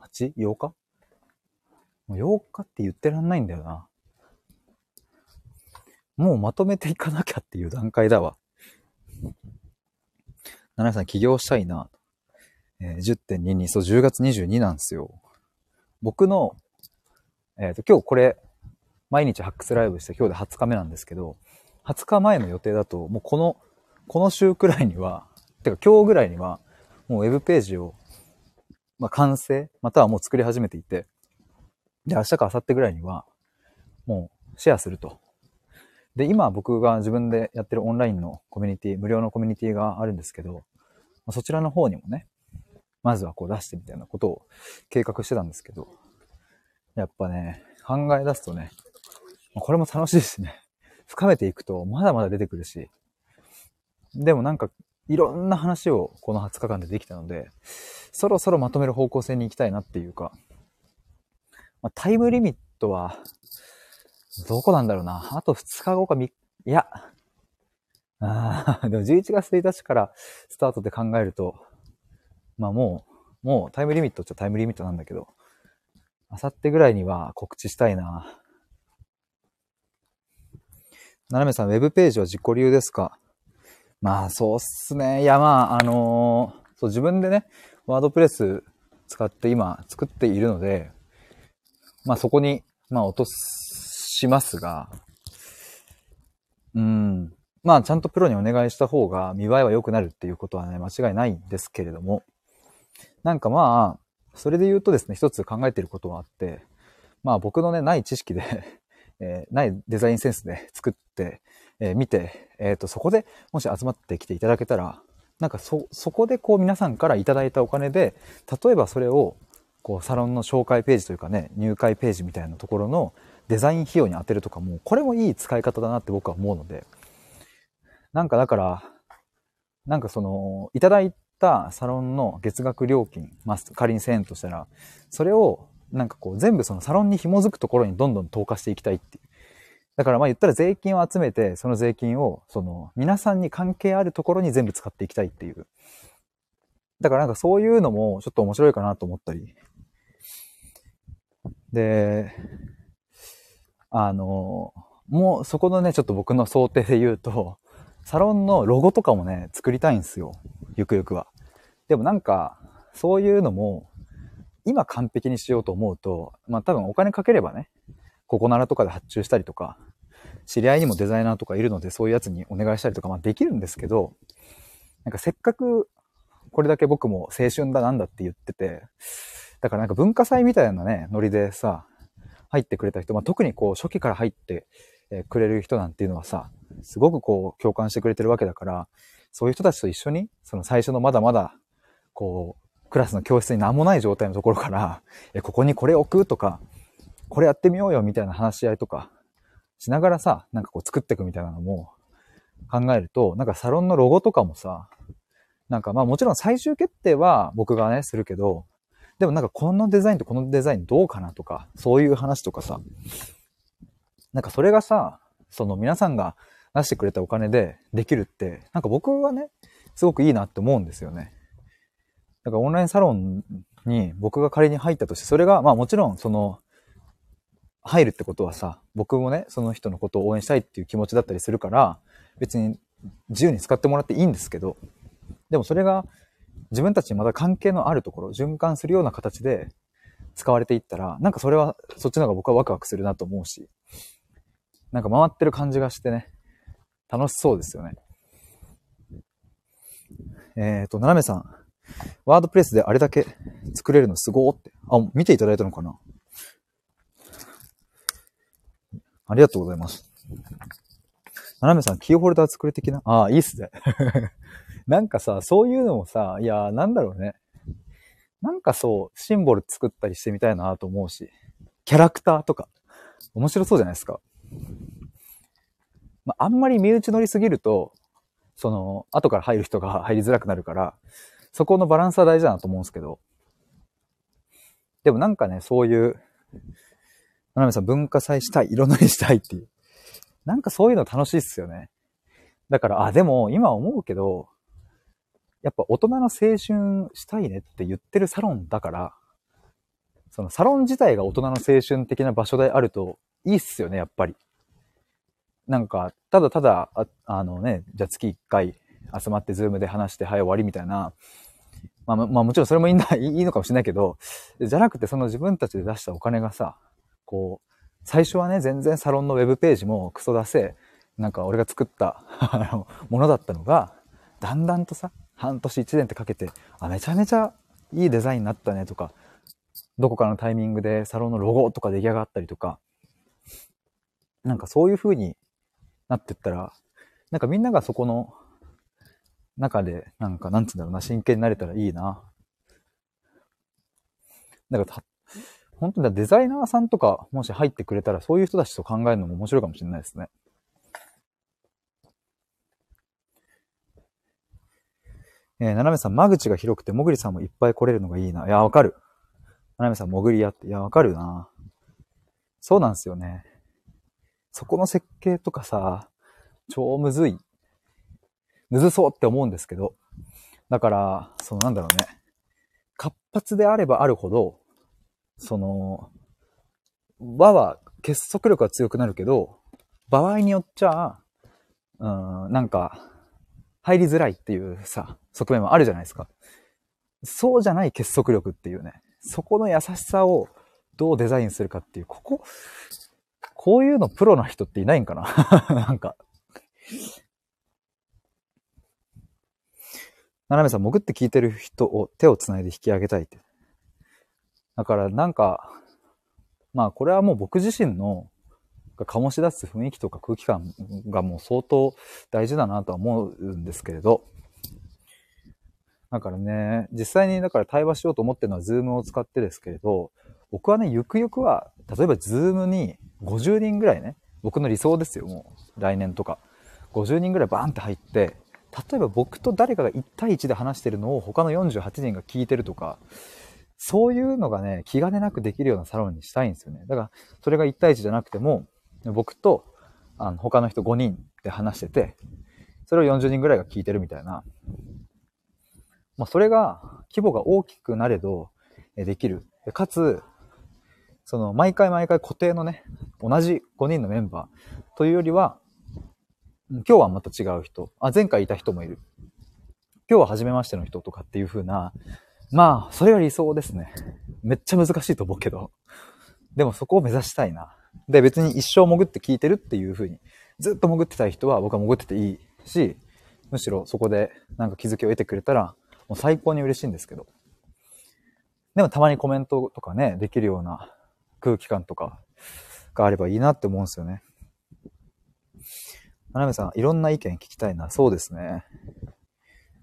8?8 日？もう8日って言ってらんないんだよな。もうまとめていかなきゃっていう段階だわ。奈良さん起業したいな。えー、10.22、そう、10月22なんですよ。僕の、えっ、ー、と、今日これ、毎日発掘ライブして今日で20日目なんですけど、20日前の予定だと、もうこの、この週くらいには、てか今日ぐらいには、もうウェブページを、まあ、完成、またはもう作り始めていて、で、明日か明後日ぐらいには、もうシェアすると。で、今僕が自分でやってるオンラインのコミュニティ、無料のコミュニティがあるんですけど、そちらの方にもね、まずはこう出してみたいなことを計画してたんですけど、やっぱね、考え出すとね、これも楽しいですね。深めていくとまだまだ出てくるし、でもなんかいろんな話をこの20日間でできたので、そろそろまとめる方向性に行きたいなっていうか、まあ、タイムリミットは、どこなんだろうな。あと2日後か3、いや、ああ、でも11月1日からスタートで考えると、まあもう、もうタイムリミットっちゃタイムリミットなんだけど、あさってぐらいには告知したいな。ななめさん、ウェブページは自己流ですか？まあ、そうっすね。いや、まあ、あのー、そう、自分でね、ワードプレス使って今作っているので、まあそこに、まあ落とすしますが、うん。まあちゃんとプロにお願いした方が見栄えは良くなるっていうことはね、間違いないんですけれども、なんかまあ、それで言うとですね、一つ考えてることはあって、まあ僕のね、ない知識で えー、ないデザインセンスで 作って、えー、見て、えっ、ー、と、そこでもし集まってきていただけたら、なんかそ、そこでこう皆さんからいただいたお金で、例えばそれをこうサロンの紹介ページというかね、入会ページみたいなところのデザイン費用に当てるとかも、これもいい使い方だなって僕は思うので、なんかだから、なんかその、いただいたサロンの月額料金、まあ、仮に1000円としたら、それをなんかこう全部そのサロンに紐づくところにどんどん投下していきたいっていう。だからまあ言ったら税金を集めて、その税金をその皆さんに関係あるところに全部使っていきたいっていう。だからなんかそういうのもちょっと面白いかなと思ったりで、あの、もうそこのね、ちょっと僕の想定で言うと、サロンのロゴとかもね、作りたいんですよ。ゆくゆくは。でもなんか、そういうのも、今完璧にしようと思うと、まあ多分お金かければね、ここならとかで発注したりとか、知り合いにもデザイナーとかいるので、そういうやつにお願いしたりとか、まあできるんですけど、なんかせっかく、これだけ僕も青春だなんだって言ってて、だからなんか文化祭みたいなね、ノリでさ、入ってくれた人、まあ、特にこう初期から入ってくれる人なんていうのはさ、すごくこう共感してくれてるわけだから、そういう人たちと一緒に、その最初のまだまだ、こう、クラスの教室に何もない状態のところから、え、ここにこれ置くとか、これやってみようよみたいな話し合いとか、しながらさ、なんかこう作っていくみたいなのも考えると、なんかサロンのロゴとかもさ、なんかまあもちろん最終決定は僕がね、するけど、でもなんかこのデザインとこのデザインどうかなとか、そういう話とかさ、なんかそれがさ、その皆さんが出してくれたお金でできるって、なんか僕はね、すごくいいなって思うんですよね。だからオンラインサロンに僕が仮に入ったとして、それが、まあもちろんその、入るってことはさ、僕もね、その人のことを応援したいっていう気持ちだったりするから、別に自由に使ってもらっていいんですけど、でもそれが自分たちにまた関係のあるところ、循環するような形で使われていったら、なんかそれは、そっちの方が僕はワクワクするなと思うし、なんか回ってる感じがしてね、楽しそうですよね。えっ、ー、と、ななめさん、ワードプレスであれだけ作れるのすごーって。あ、見ていただいたのかな？ありがとうございます。ななめさん、キーホルダー作る的な？ああ、いいっすね。なんかさ、そういうのもさ、いや、なんだろうね。なんかそう、シンボル作ったりしてみたいなと思うし、キャラクターとか、面白そうじゃないですか。まあ、あんまり身内乗りすぎると、その、後から入る人が 入りづらくなるから、そこのバランスは大事だなと思うんですけど、でもなんかね、そういう、ななめさん文化祭したい、色塗りしたいっていう。なんかそういうの楽しいっすよね。だから、あ、でも今思うけど、やっぱ大人の青春したいねって言ってるサロンだから、そのサロン自体が大人の青春的な場所であるといいっすよね、やっぱり。なんか、ただただ、ああのね、じゃあ月1回集まってズームで話して、はい終わりみたいな。まあ、まあもちろんそれもいいんだ、いいのかもしれないけど、じゃなくてその自分たちで出したお金がさ、こう、最初はね、全然サロンのウェブページもクソ出せ、なんか俺が作った ものだったのが、だんだんとさ、半年一年ってかけて、あ、めちゃめちゃいいデザインになったねとか、どこかのタイミングでサロンのロゴとか出来上がったりとか、なんかそういう風になってったら、なんかみんながそこの中で、なんか、なんつうんだろうな、真剣になれたらいいな。だから本当にデザイナーさんとか、もし入ってくれたら、そういう人たちと考えるのも面白いかもしれないですね。えー、ななめさん、間口が広くて、もぐりさんもいっぱい来れるのがいいな。いや、わかる。ななめさん、もぐりやって。いや、わかるな。そうなんですよね。そこの設計とかさ、超むずい。むずそうって思うんですけど。だから、そのなんだろうね。活発であればあるほど、その、輪は結束力が強くなるけど、場合によっちゃ、うん、なんか、入りづらいっていうさ、側面もあるじゃないですか。そうじゃない結束力っていうね。そこの優しさをどうデザインするかっていう、ここ、こういうのプロな人っていないんかな？なんか。ななめさん、潜って聞いてる人を手を繋いで引き上げたいって。だからなんか、まあこれはもう僕自身のが醸し出す雰囲気とか空気感がもう相当大事だなとは思うんですけれど、だからね、実際にだから対話しようと思ってるのは Zoom を使ってですけれど、僕はね、ゆくゆくは、例えば Zoom に50人ぐらいね、僕の理想ですよ、もう来年とか。50人ぐらいバーンって入って、例えば僕と誰かが1対1で話してるのを他の48人が聞いてるとか、そういうのがね、気兼ねなくできるようなサロンにしたいんですよね。だから、それが1対1じゃなくても、僕と、あの、他の人5人で話してて、それを40人ぐらいが聞いてるみたいな。まあ、それが、規模が大きくなれど、できる。かつ、その、毎回毎回固定のね、同じ5人のメンバーというよりは、今日はまた違う人。あ、前回いた人もいる。今日は初めましての人とかっていう風な、まあ、それが理想ですね。めっちゃ難しいと思うけど。でもそこを目指したいな。で、別に一生潜って聞いてるっていう風に、ずっと潜ってたい人は僕は潜ってていいし、むしろそこでなんか気づきを得てくれたら、もう最高に嬉しいんですけど。でもたまにコメントとかね、できるような空気感とかがあればいいなって思うんですよね。ななめさん、いろんな意見聞きたいな。そうですね。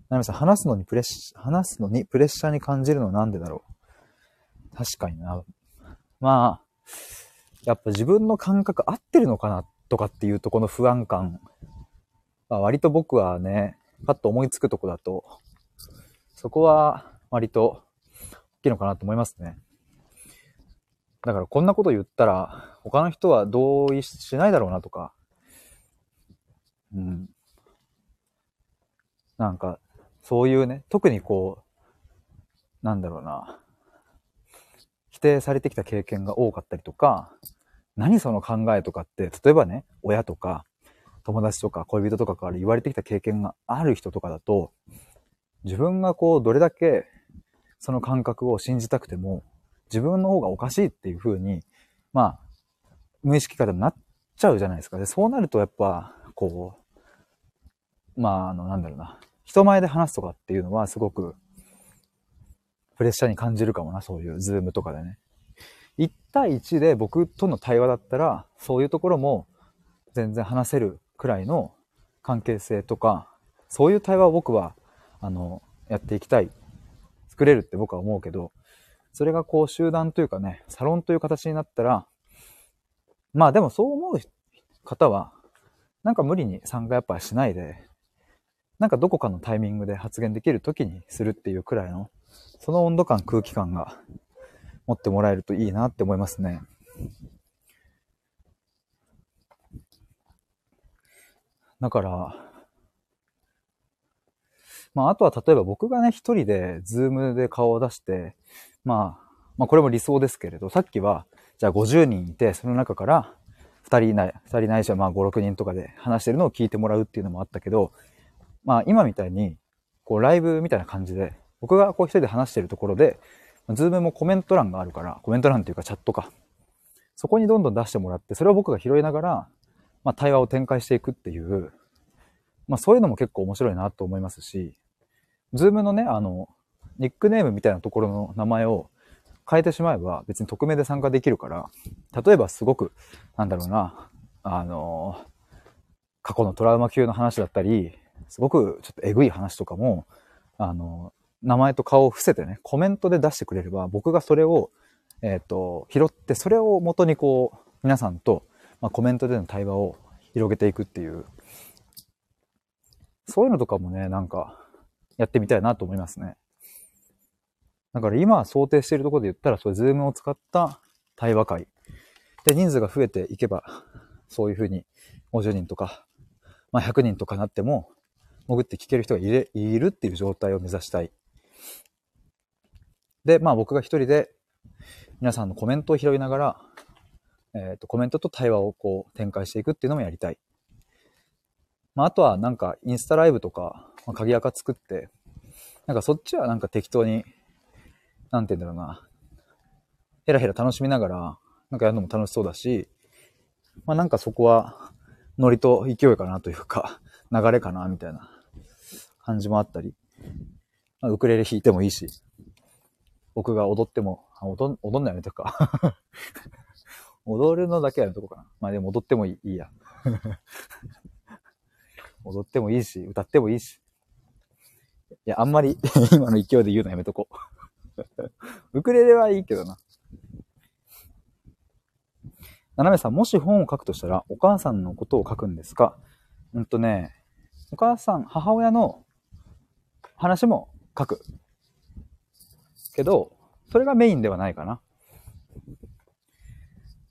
なめさん、話すのにプレッシャー、話すのにプレッシャーに感じるのはなんでだろう。確かにな。まあ、やっぱ自分の感覚合ってるのかなとかっていうとこの不安感。まあ、割と僕はね、パッと思いつくとこだと、そこは割と大きいのかなと思いますね。だからこんなこと言ったら、他の人は同意しないだろうなとか、うん。なんか、そういうね、特にこう、なんだろうな、否定されてきた経験が多かったりとか、何その考えとかって、例えばね、親とか、友達とか恋人とかから言われてきた経験がある人とかだと、自分がこう、どれだけその感覚を信じたくても、自分の方がおかしいっていう風に、まあ、無意識化でもなっちゃうじゃないですか。で、そうなるとやっぱ、こう、まあ、あの、なんだろうな。人前で話すとかっていうのはすごく、プレッシャーに感じるかもな、そういうズームとかでね。1対1で僕との対話だったら、そういうところも全然話せるくらいの関係性とか、そういう対話を僕は、あの、やっていきたい。作れるって僕は思うけど、それがこう集団というかね、サロンという形になったら、まあでもそう思う方は、なんか無理に参加やっぱしないで、なんかどこかのタイミングで発言できる時にするっていうくらいの、その温度感、空気感が持ってもらえるといいなって思いますね。だから、まあ、あとは例えば僕がね、一人で、ズームで顔を出して、まあ、まあ、これも理想ですけれど、さっきは、じゃあ50人いて、その中から2人ない、2人ないしはまあ5、6人とかで話してるのを聞いてもらうっていうのもあったけど、まあ今みたいに、こうライブみたいな感じで、僕がこう一人で話してるところで、 Zoom もコメント欄があるから、コメント欄っていうかチャットか。そこにどんどん出してもらって、それを僕が拾いながら、まあ対話を展開していくっていう、まあそういうのも結構面白いなと思いますし、 Zoom のね、あの、ニックネームみたいなところの名前を変えてしまえば別に匿名で参加できるから、例えばすごく、なんだろうな、あの、過去のトラウマ級の話だったり、すごくちょっとえぐい話とかも、あの、名前と顔を伏せてね、コメントで出してくれれば、僕がそれを、えっ、ー、と、拾って、それを元にこう、皆さんと、まあ、コメントでの対話を広げていくっていう、そういうのとかもね、なんか、やってみたいなと思いますね。だから今想定しているところで言ったら、そういうズームを使った対話会。で、人数が増えていけば、そういうふうに50人とか、まあ100人とかなっても、潜って聞ける人がいるいるっていう状態を目指したい。で、まあ僕が一人で皆さんのコメントを拾いながら、えっ、ー、と、コメントと対話をこう展開していくっていうのもやりたい。まああとはなんかインスタライブとか、まあ、鍵垢作って、なんかそっちはなんか適当に、なんて言うんだろうな、ヘラヘラ楽しみながら、なんかやるのも楽しそうだし、まあなんかそこは、ノリと勢いかなというか、流れかなみたいな感じもあったり、まあ、ウクレレ弾いてもいいし、僕が踊っても、踊踊んないやめとくか。踊るのだけはやめとこうかな。まあでも踊ってもいいいいや。踊ってもいいし、歌ってもいいし。いや、あんまり 今の勢いで言うのやめとこう。ウクレレはいいけどな。ななめさん、もし本を書くとしたら、お母さんのことを書くんですか？うんとね、お母さん、母親の話も書く。けど、それがメインではないかな。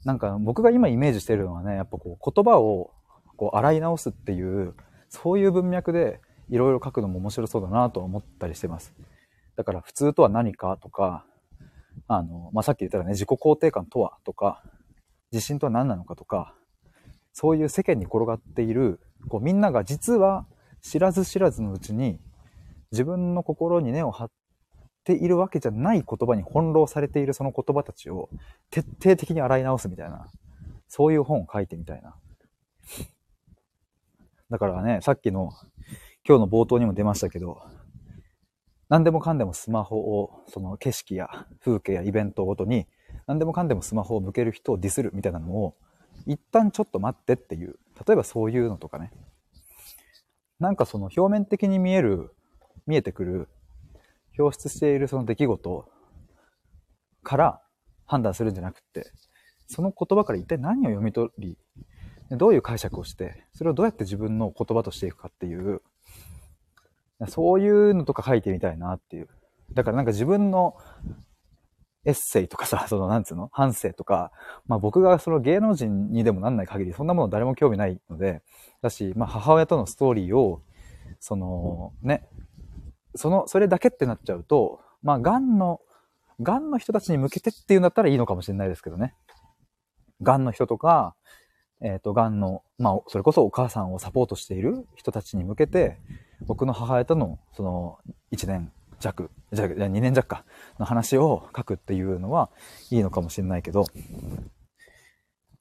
なんか僕が今イメージしてるのはね、やっぱこう言葉をこう洗い直すっていう、そういう文脈でいろいろ書くのも面白そうだなと思ったりしてます。だから普通とは何かとか、あの、まあ、さっき言ったらね、自己肯定感とはとか、自信とは何なのかとか、そういう世間に転がっている、こうみんなが実は知らず知らずのうちに自分の心に根を張っているわけじゃない言葉に翻弄されているその言葉たちを徹底的に洗い直すみたいな、そういう本を書いてみたいな。だからね、さっきの今日の冒頭にも出ましたけど、何でもかんでもスマホを、その景色や風景やイベントごとに、何でもかんでもスマホを向ける人をディスるみたいなのを、一旦ちょっと待ってっていう、例えばそういうのとかね。なんかその表面的に見える、見えてくる、表出しているその出来事から判断するんじゃなくて、その言葉から一体何を読み取り、どういう解釈をして、それをどうやって自分の言葉としていくかっていう、そういうのとか書いてみたいなっていう。だからなんか自分のエッセイとかさ、その、なんつうの反省とか、まあ僕がその芸能人にでもなんない限り、そんなもの誰も興味ないので、だし、まあ母親とのストーリーを、その、ね、その、それだけってなっちゃうと、まあ、癌の、癌の人たちに向けてっていうんだったらいいのかもしれないですけどね。癌の人とか、えっ、ー、と、癌の、まあ、それこそお母さんをサポートしている人たちに向けて、僕の母親との、その、1年弱、じゃあ2年弱か、の話を書くっていうのはいいのかもしれないけど、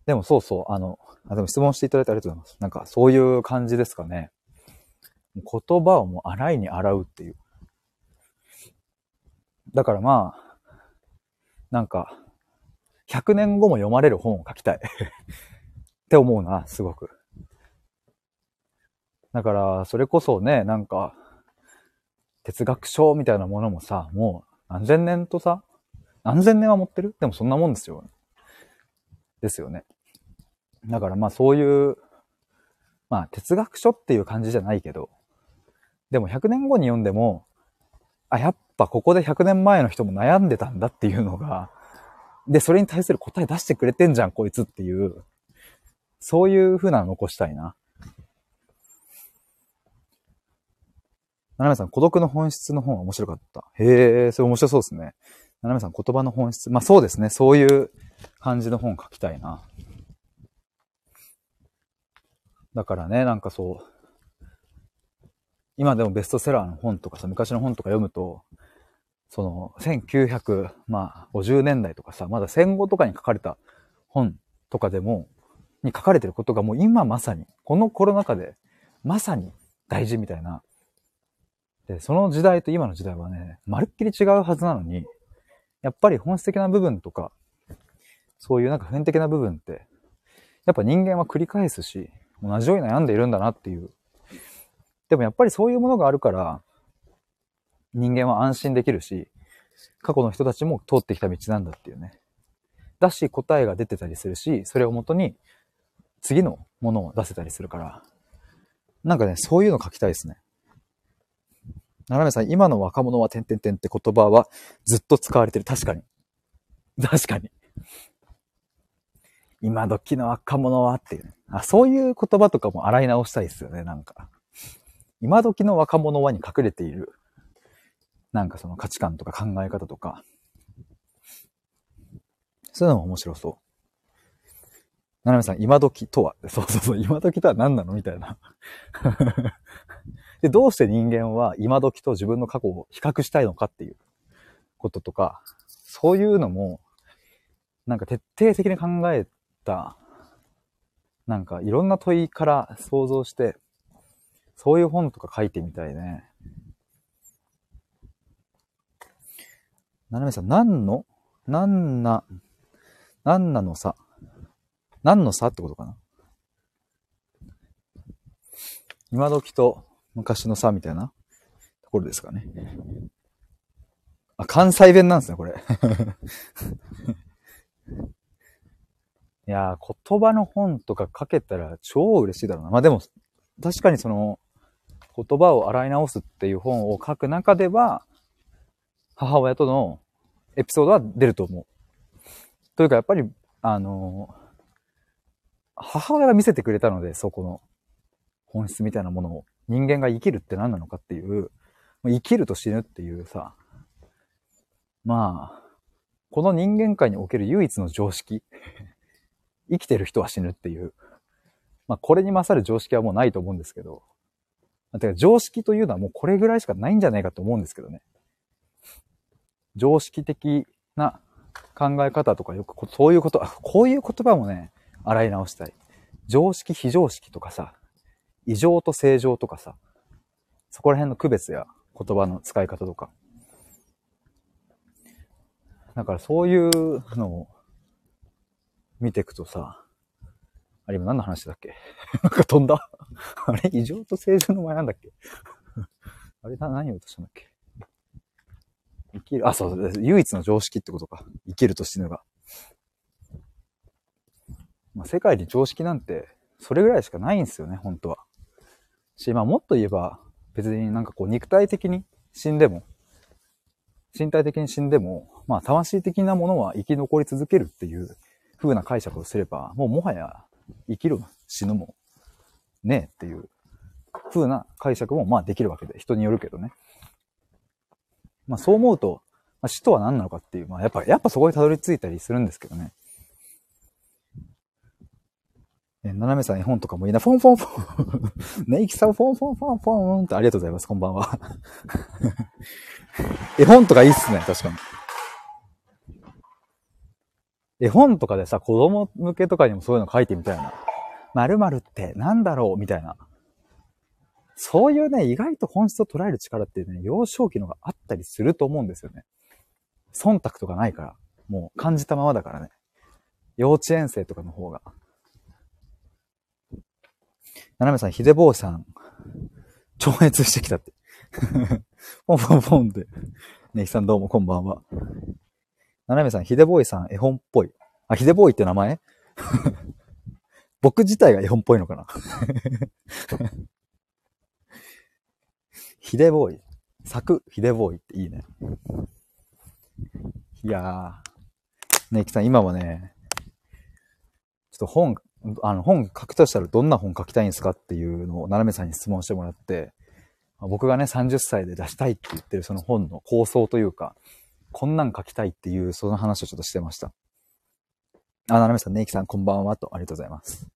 でもそうそう、あの、あでも質問していただいてありがとうございます。なんかそういう感じですかね。言葉をもう洗いに洗うっていう。だからまあ、なんか、100年後も読まれる本を書きたい って思うな、すごく。だから、それこそね、なんか、哲学書みたいなものもさ、もう何千年とさ、何千年は持ってる？でもそんなもんですよ。ですよね。だからまあそういう、まあ哲学書っていう感じじゃないけど、でも100年後に読んでも、あ、やっぱここで100年前の人も悩んでたんだっていうのが、で、それに対する答え出してくれてんじゃん、こいつっていう、そういう風なの残したいな。ななめさん、孤独の本質の本は面白かった。へえ、それ面白そうですね。ななめさん、言葉の本質。まあそうですね。そういう感じの本書きたいな。だからね、なんかそう、今でもベストセラーの本とかさ、昔の本とか読むと、その、1950、まあ、年代とかさ、まだ戦後とかに書かれた本とかでも、に書かれてることがもう今まさに、このコロナ禍で、まさに大事みたいなで、その時代と今の時代はね、まるっきり違うはずなのに、やっぱり本質的な部分とか、そういうなんか普遍的な部分って、やっぱ人間は繰り返すし、同じように悩んでいるんだなっていう。でもやっぱりそういうものがあるから、人間は安心できるし、過去の人たちも通ってきた道なんだっていうね。だし答えが出てたりするし、それをもとに次のものを出せたりするから、なんかね、そういうの書きたいですね。斜めさん、今の若者は点々点って言葉はずっと使われてる。確かに。確かに。今時の若者はっていう、ね、あ。そういう言葉とかも洗い直したいですよね、なんか。今時の若者はに隠れている、なんかその価値観とか考え方とか、そういうのも面白そう。ななめさん、今時とは、そうそうそう、今時とは何なの？みたいな。で、どうして人間は今時と自分の過去を比較したいのかっていうこととか、そういうのも、なんか徹底的に考えた、なんかいろんな問いから想像して、そういう本とか書いてみたいね。ななめさん、何の、何な、何なのさ？何の差ってことかな？今時と昔のさ、みたいな？ところですかね。あ、関西弁なんですね、これ。いやー、言葉の本とか書けたら超嬉しいだろうな。まあでも、確かにその、言葉を洗い直すっていう本を書く中では、母親とのエピソードは出ると思う。というか、やっぱり、あの母親が見せてくれたので、そこの本質みたいなものを。人間が生きるって何なのかっていう、生きると死ぬっていうさ、まあ、この人間界における唯一の常識。生きてる人は死ぬっていう。まあ、これに勝る常識はもうないと思うんですけど。てか常識というのはもうこれぐらいしかないんじゃないかと思うんですけどね。常識的な考え方とかよく、そういうこと、こういう言葉もね、洗い直したい。常識、非常識とかさ、異常と正常とかさ、そこら辺の区別や言葉の使い方とか。だからそういうのを見ていくとさ、あれ今何の話だっけ？なんか飛んだ？あれ？異常と正常の前なんだっけ？あれ何を言おうとしたんだっけ？生きる、あ、そう、唯一の常識ってことか。生きると死ぬが。まあ、世界に常識なんて、それぐらいしかないんですよね、本当は。し、まあもっと言えば、別になんかこう肉体的に死んでも、身体的に死んでも、まあ、魂的なものは生き残り続けるっていう風な解釈をすれば、もうもはや生きるも死ぬもねえっていう風な解釈もまあできるわけで、人によるけどね。まあそう思うと、まあ、死とは何なのかっていう、まあやっぱ、やっぱそこにたどり着いたりするんですけどね。え、斜めさん絵本とかもいいな。フォンフォンフォン。ネ イキさんフォンフォンフォンフォンってありがとうございます。こんばんは。絵本とかいいっすね。確かに。絵本とかでさ、子供向けとかにもそういうの書いてみたいな。〇〇ってなんだろう？みたいな。そういうね、意外と本質を捉える力ってね、幼少期のがあったりすると思うんですよね。忖度とかないから。もう感じたままだからね。幼稚園生とかの方が。斜めさん、ひでぼうさん、超越してきたって。ポンポンポンって。ねひさんどうもこんばんは。斜めさん、ひでぼういさん、絵本っぽい。あ、ひでぼういって名前？僕自体が絵本っぽいのかな？ひでぼうい。作、ひでぼういっていいね。いやー。ねきさん、今はね、ちょっと本あの、本書くとしたらどんな本書きたいんですかっていうのを、斜めさんに質問してもらって、僕がね、30歳で出したいって言ってるその本の構想というか、こんなん書きたいっていう、その話をちょっとしてました。あ、斜めさん、ネイキさん、こんばんはと、ありがとうございます。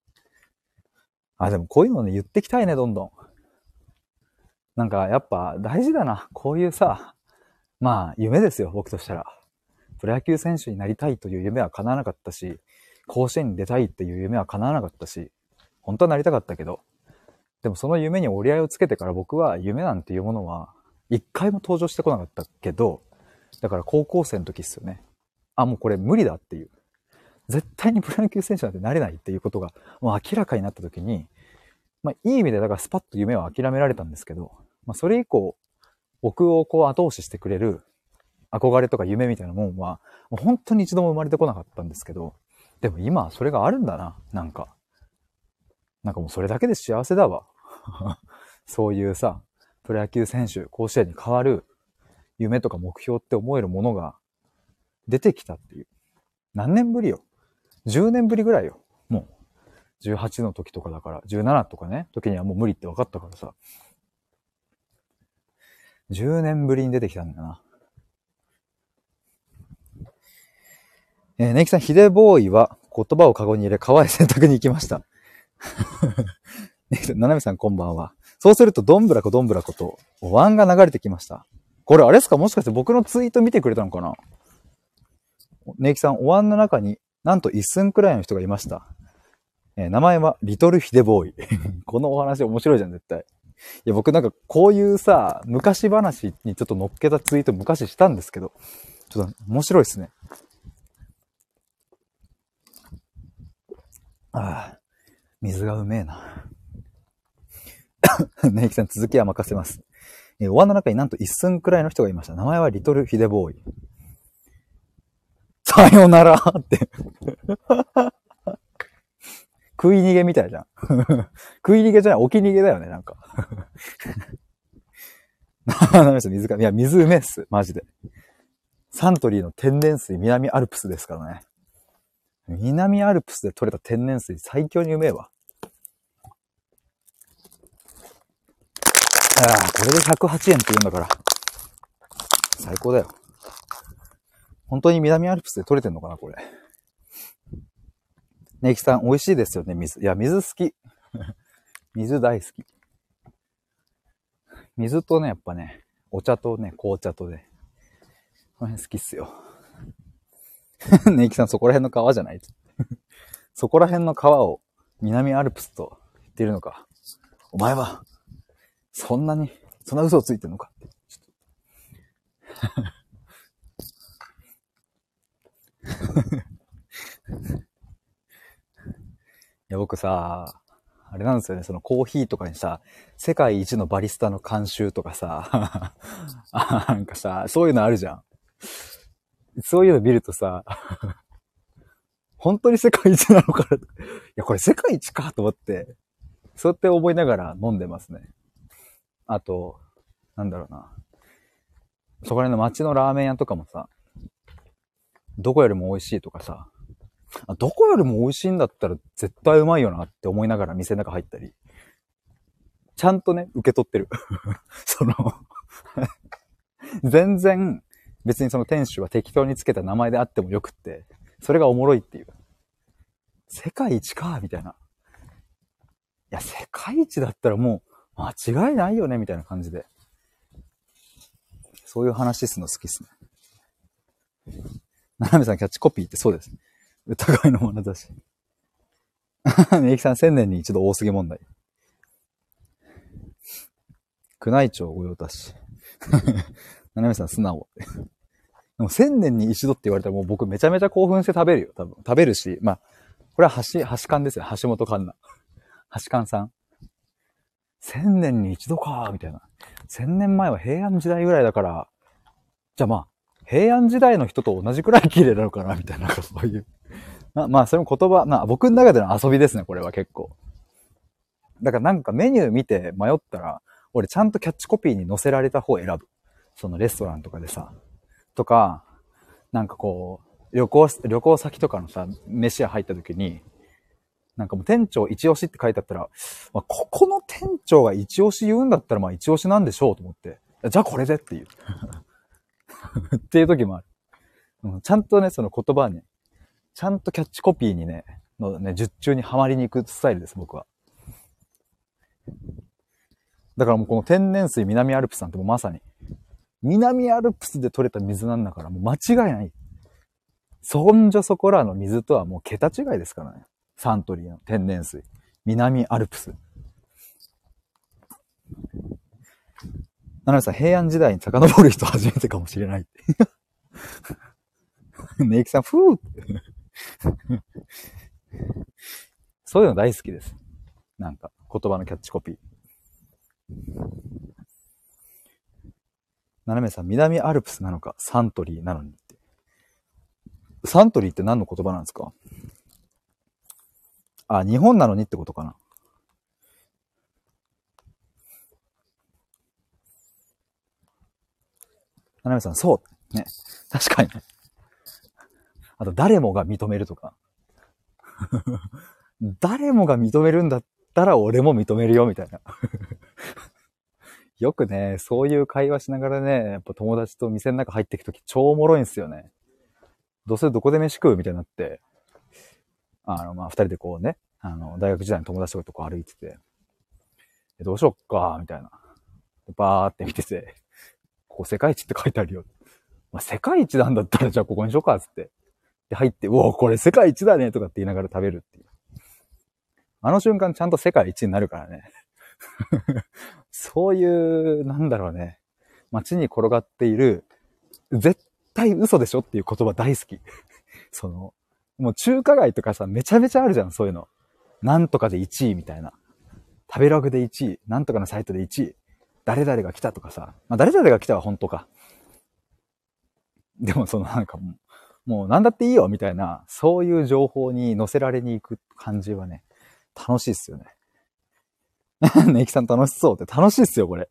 あ、でもこういうのね、言ってきたいね、どんどん。なんか、やっぱ大事だな。こういうさ、まあ、夢ですよ、僕としたら。プロ野球選手になりたいという夢は叶わなかったし、甲子園に出たいっていう夢は叶わなかったし、本当はなりたかったけど、でもその夢に折り合いをつけてから僕は夢なんていうものは一回も登場してこなかったけど、だから高校生の時っすよね。あ、もうこれ無理だっていう。絶対にプロ野球選手なんてなれないっていうことがもう明らかになった時に、まあいい意味でだからスパッと夢を諦められたんですけど、まあそれ以降僕をこう後押ししてくれる憧れとか夢みたいなもんは、もう本当に一度も生まれてこなかったんですけど、でも今はそれがあるんだな、なんか。なんかもうそれだけで幸せだわ。そういうさ、プロ野球選手、甲子園に変わる夢とか目標って思えるものが出てきたっていう。何年ぶりよ ?10 年ぶりぐらいよ。もう。18の時とかだから、17とかね、時にはもう無理って分かったからさ。10年ぶりに出てきたんだな。えー、ネイキさん、ヒデボーイは言葉をカゴに入れ、川へ洗濯に行きました。ななみさんこんばんは。そうすると、どんぶらこどんぶらこと、お椀が流れてきました。これあれですか？もしかして僕のツイート見てくれたのかな？ネイキさん、お椀の中になんと一寸くらいの人がいました。えー、名前はリトルヒデボーイ。このお話面白いじゃん、絶対。いや、僕なんかこういうさ、昔話にちょっと乗っけたツイート昔したんですけど、ちょっと面白いですね。ああ、水がうめえな。ネイキさん、続きは任せます。えー、お椀の中になんと一寸くらいの人がいました。名前はリトルヒデボーイ。さよならって 食い逃げみたいじゃん。食い逃げじゃない、置き逃げだよね、なんか。なめ水が、いや、水うめっす、マジで。サントリーの天然水南アルプスですからね。南アルプスで採れた天然水最強にうめえわ。ああ、これで108円って言うんだから。最高だよ。本当に南アルプスで採れてんのかな、これ。ネイキさん、美味しいですよね、水。いや、水好き。水大好き。水とね、やっぱね、お茶とね、紅茶とね、この辺好きっすよ。ネイキさん、そこら辺の川じゃない？そこら辺の川を南アルプスと言っているのか。お前は、そんなに、そんな嘘をついてんのか？って。いや、僕さ、あれなんですよね、そのコーヒーとかにさ、世界一のバリスタの監修とかさ、なんかさ、そういうのあるじゃん。そういうの見るとさ、本当に世界一なのかな。いや、これ世界一かと思って、そうやって思いながら飲んでますね。あと、なんだろうな。そこら辺の街のラーメン屋とかもさ、どこよりも美味しいとかさ、どこよりも美味しいんだったら絶対うまいよなって思いながら店の中入ったり、ちゃんとね、受け取ってる。その全然別にその店主は適当につけた名前であってもよくって、それがおもろいっていう。世界一か、みたいな。いや、世界一だったらもう間違いないよね、みたいな感じで。そういう話すの好きっすね。ななめさんキャッチコピーってそうです。疑いの眼差し。みゆきさん千年に一度多すぎ問題。宮内庁御用達。ななめさん素直。でも千年に一度って言われたらもう僕めちゃめちゃ興奮して食べるよ、多分。食べるし、まあ、これは橋、橋勘ですよ。橋本環奈。橋勘さん。千年に一度か、みたいな。千年前は平安時代ぐらいだから、じゃあまあ、平安時代の人と同じくらい綺麗なのかな、みたいな、そういう。ままあ、それも言葉、まあ僕の中での遊びですね、これは結構。だからなんかメニュー見て迷ったら、俺ちゃんとキャッチコピーに載せられた方を選ぶ。そのレストランとかでさ。とか、なんかこう、旅行、旅行先とかのさ、飯屋入った時に、なんかもう店長一押しって書いてあったら、まあ、ここの店長が一押し言うんだったらまあ一押しなんでしょうと思って、じゃあこれでっていう。っていう時もある。うん、ちゃんとね、その言葉に、ちゃんとキャッチコピーにね、のね、術中にはまりに行くスタイルです、僕は。だからもうこの天然水南アルプスなんてもうまさに、南アルプスで取れた水なんだからもう間違いない。そんじょそこらの水とはもう桁違いですからね。サントリーの天然水。南アルプス。なのでさ、平安時代に遡る人初めてかもしれないって。ねいきさん、ふー そういうの大好きです。なんか、言葉のキャッチコピー。ななめさん、南アルプスなのか、サントリーなのにって。サントリーって何の言葉なんですか？あ、日本なのにってことかな。ななめさん、そう。ね。確かにね。あと、誰もが認めるとか。誰もが認めるんだったら俺も認めるよ、みたいな。よくね、そういう会話しながらね、やっぱ友達と店の中入っていくとき超おもろいんすよね。どうせどこで飯食うみたいになって、あの、まあ、二人でこうね、あの、大学時代の友達とかとこ歩いてて、どうしよっか、みたいな。バーって見てて、ここ世界一って書いてあるよ。まあ、世界一なんだったらじゃあここにしようか、つって。で、入って、うおこれ世界一だねとかって言いながら食べるっていう。あの瞬間ちゃんと世界一になるからね。そういう、なんだろうね。街に転がっている、絶対嘘でしょっていう言葉大好き。その、もう中華街とかさ、めちゃめちゃあるじゃん、そういうの。なんとかで1位みたいな。食べログで1位。なんとかのサイトで1位。誰々が来たとかさ。まあ、誰々が来たは本当か。でもそのなんかもう、もう何だっていいよみたいな、そういう情報に乗せられに行く感じはね、楽しいっすよね。ネイキさん楽しそうって楽しいっすよ、これ。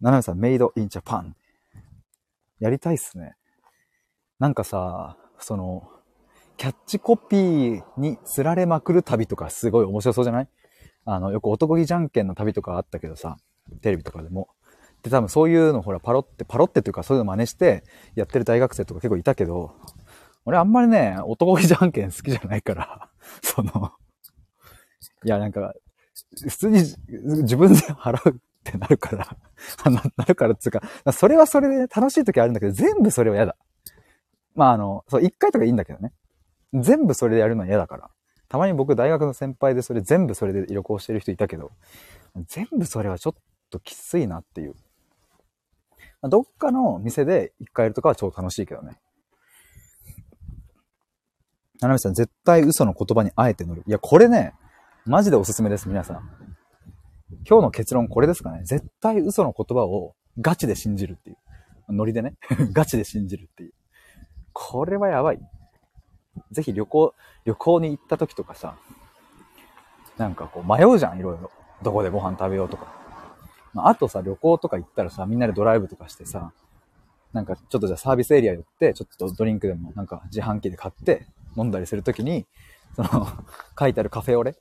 ナナミさん、メイドインジャパン。やりたいっすね。なんかさ、その、キャッチコピーに釣られまくる旅とかすごい面白そうじゃない？あの、よく男気じゃんけんの旅とかあったけどさ、テレビとかでも。で、多分そういうのほら、パロって、パロってというかそういうの真似してやってる大学生とか結構いたけど、俺あんまりね、男気じゃんけん好きじゃないから、その、いや、なんか、普通に自分で払うってなるから、なるからっていうか、それはそれで楽しい時あるんだけど、全部それは嫌だ。まああの、そう、一回とかいいんだけどね。全部それでやるのは嫌だから。たまに僕大学の先輩でそれ全部それで旅行してる人いたけど、全部それはちょっときついなっていう。どっかの店で一回やるとかは超楽しいけどね。ななみさん、絶対嘘の言葉にあえて乗る。いや、これね、マジでおすすめです、皆さん。今日の結論これですかね。絶対嘘の言葉をガチで信じるっていう。ノリでね。ガチで信じるっていう。これはやばい。ぜひ旅行、旅行に行った時とかさ、なんかこう迷うじゃん、いろいろ。どこでご飯食べようとか。まあ、あとさ、旅行とか行ったらさ、みんなでドライブとかしてさ、なんかちょっとじゃあサービスエリア寄って、ちょっとドリンクでもなんか自販機で買って飲んだりするときに、その 書いてあるカフェオレ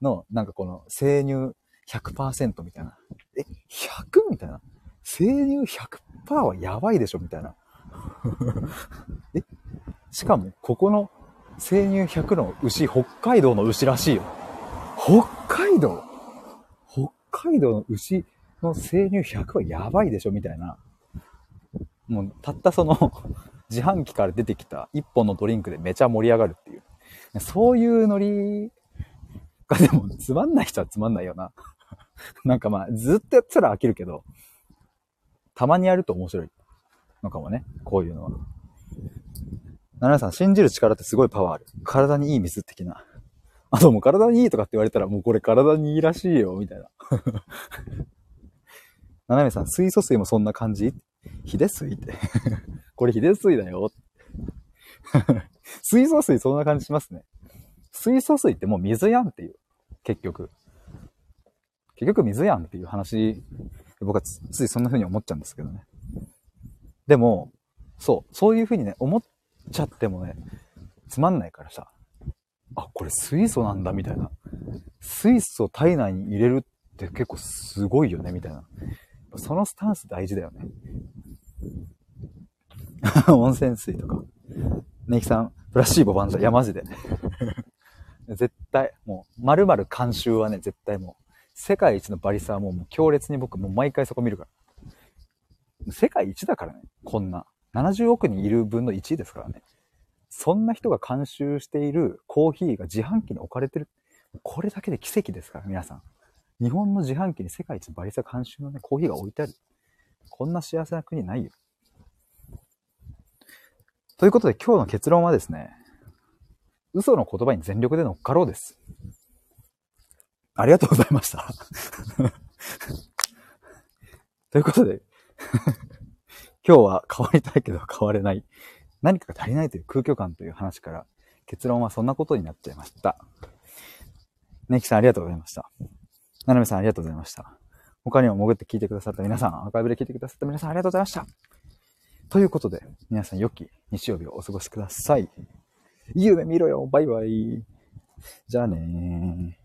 の、なんかこの生乳100%みたいな。え、100? みたいな。生乳100%はやばいでしょみたいな。え？しかも、ここの生乳100の牛、北海道の牛らしいよ。北海道？北海道の牛の生乳100はやばいでしょみたいな。もう、たったその自販機から出てきた1本のドリンクでめちゃ盛り上がるっていう。そういうノリがでもつまんない人はつまんないよな。なんかまあ、ずっとやったら飽きるけど、たまにやると面白いのかもね。こういうのは。奈良さん、信じる力ってすごいパワーある。体にいい水的な。あともう体にいいとかって言われたら、もうこれ体にいいらしいよ、みたいな。ななめさん、水素水もそんな感じ？ヒデ水って。これヒデ水だよ。水素水そんな感じしますね。水素水ってもう水やんっていう。結局。結局水やんっていう話、僕はつついそんな風に思っちゃうんですけどね。でも、そう、そういう風にね、思っちゃってもね、つまんないからさ、あ、これ水素なんだみたいな。水素体内に入れるって結構すごいよねみたいな。そのスタンス大事だよね。温泉水とか。ネキさん、プラシーボ万歳。いや、マジで。絶対、もう、〇〇監修はね、絶対もう、世界一のバリスタはもう強烈に僕もう毎回そこ見るから。世界一だからね、こんな。70億人いる分の1位ですからね。そんな人が監修しているコーヒーが自販機に置かれてる。これだけで奇跡ですから、皆さん。日本の自販機に世界一バリスタ監修のね、コーヒーが置いてある。こんな幸せな国ないよ。ということで今日の結論はですね、嘘の言葉に全力で乗っかろうです。ありがとうございました。ということで今日は変わりたいけど変われない。何かが足りないという空虚感という話から結論はそんなことになっちゃいました。ネキさんありがとうございました。ななめさんありがとうございました。他にも潜って聞いてくださった皆さん、アーカイブで聞いてくださった皆さんありがとうございました。ということで、皆さん良き日曜日をお過ごしください。夢見ろよバイバイじゃあねー。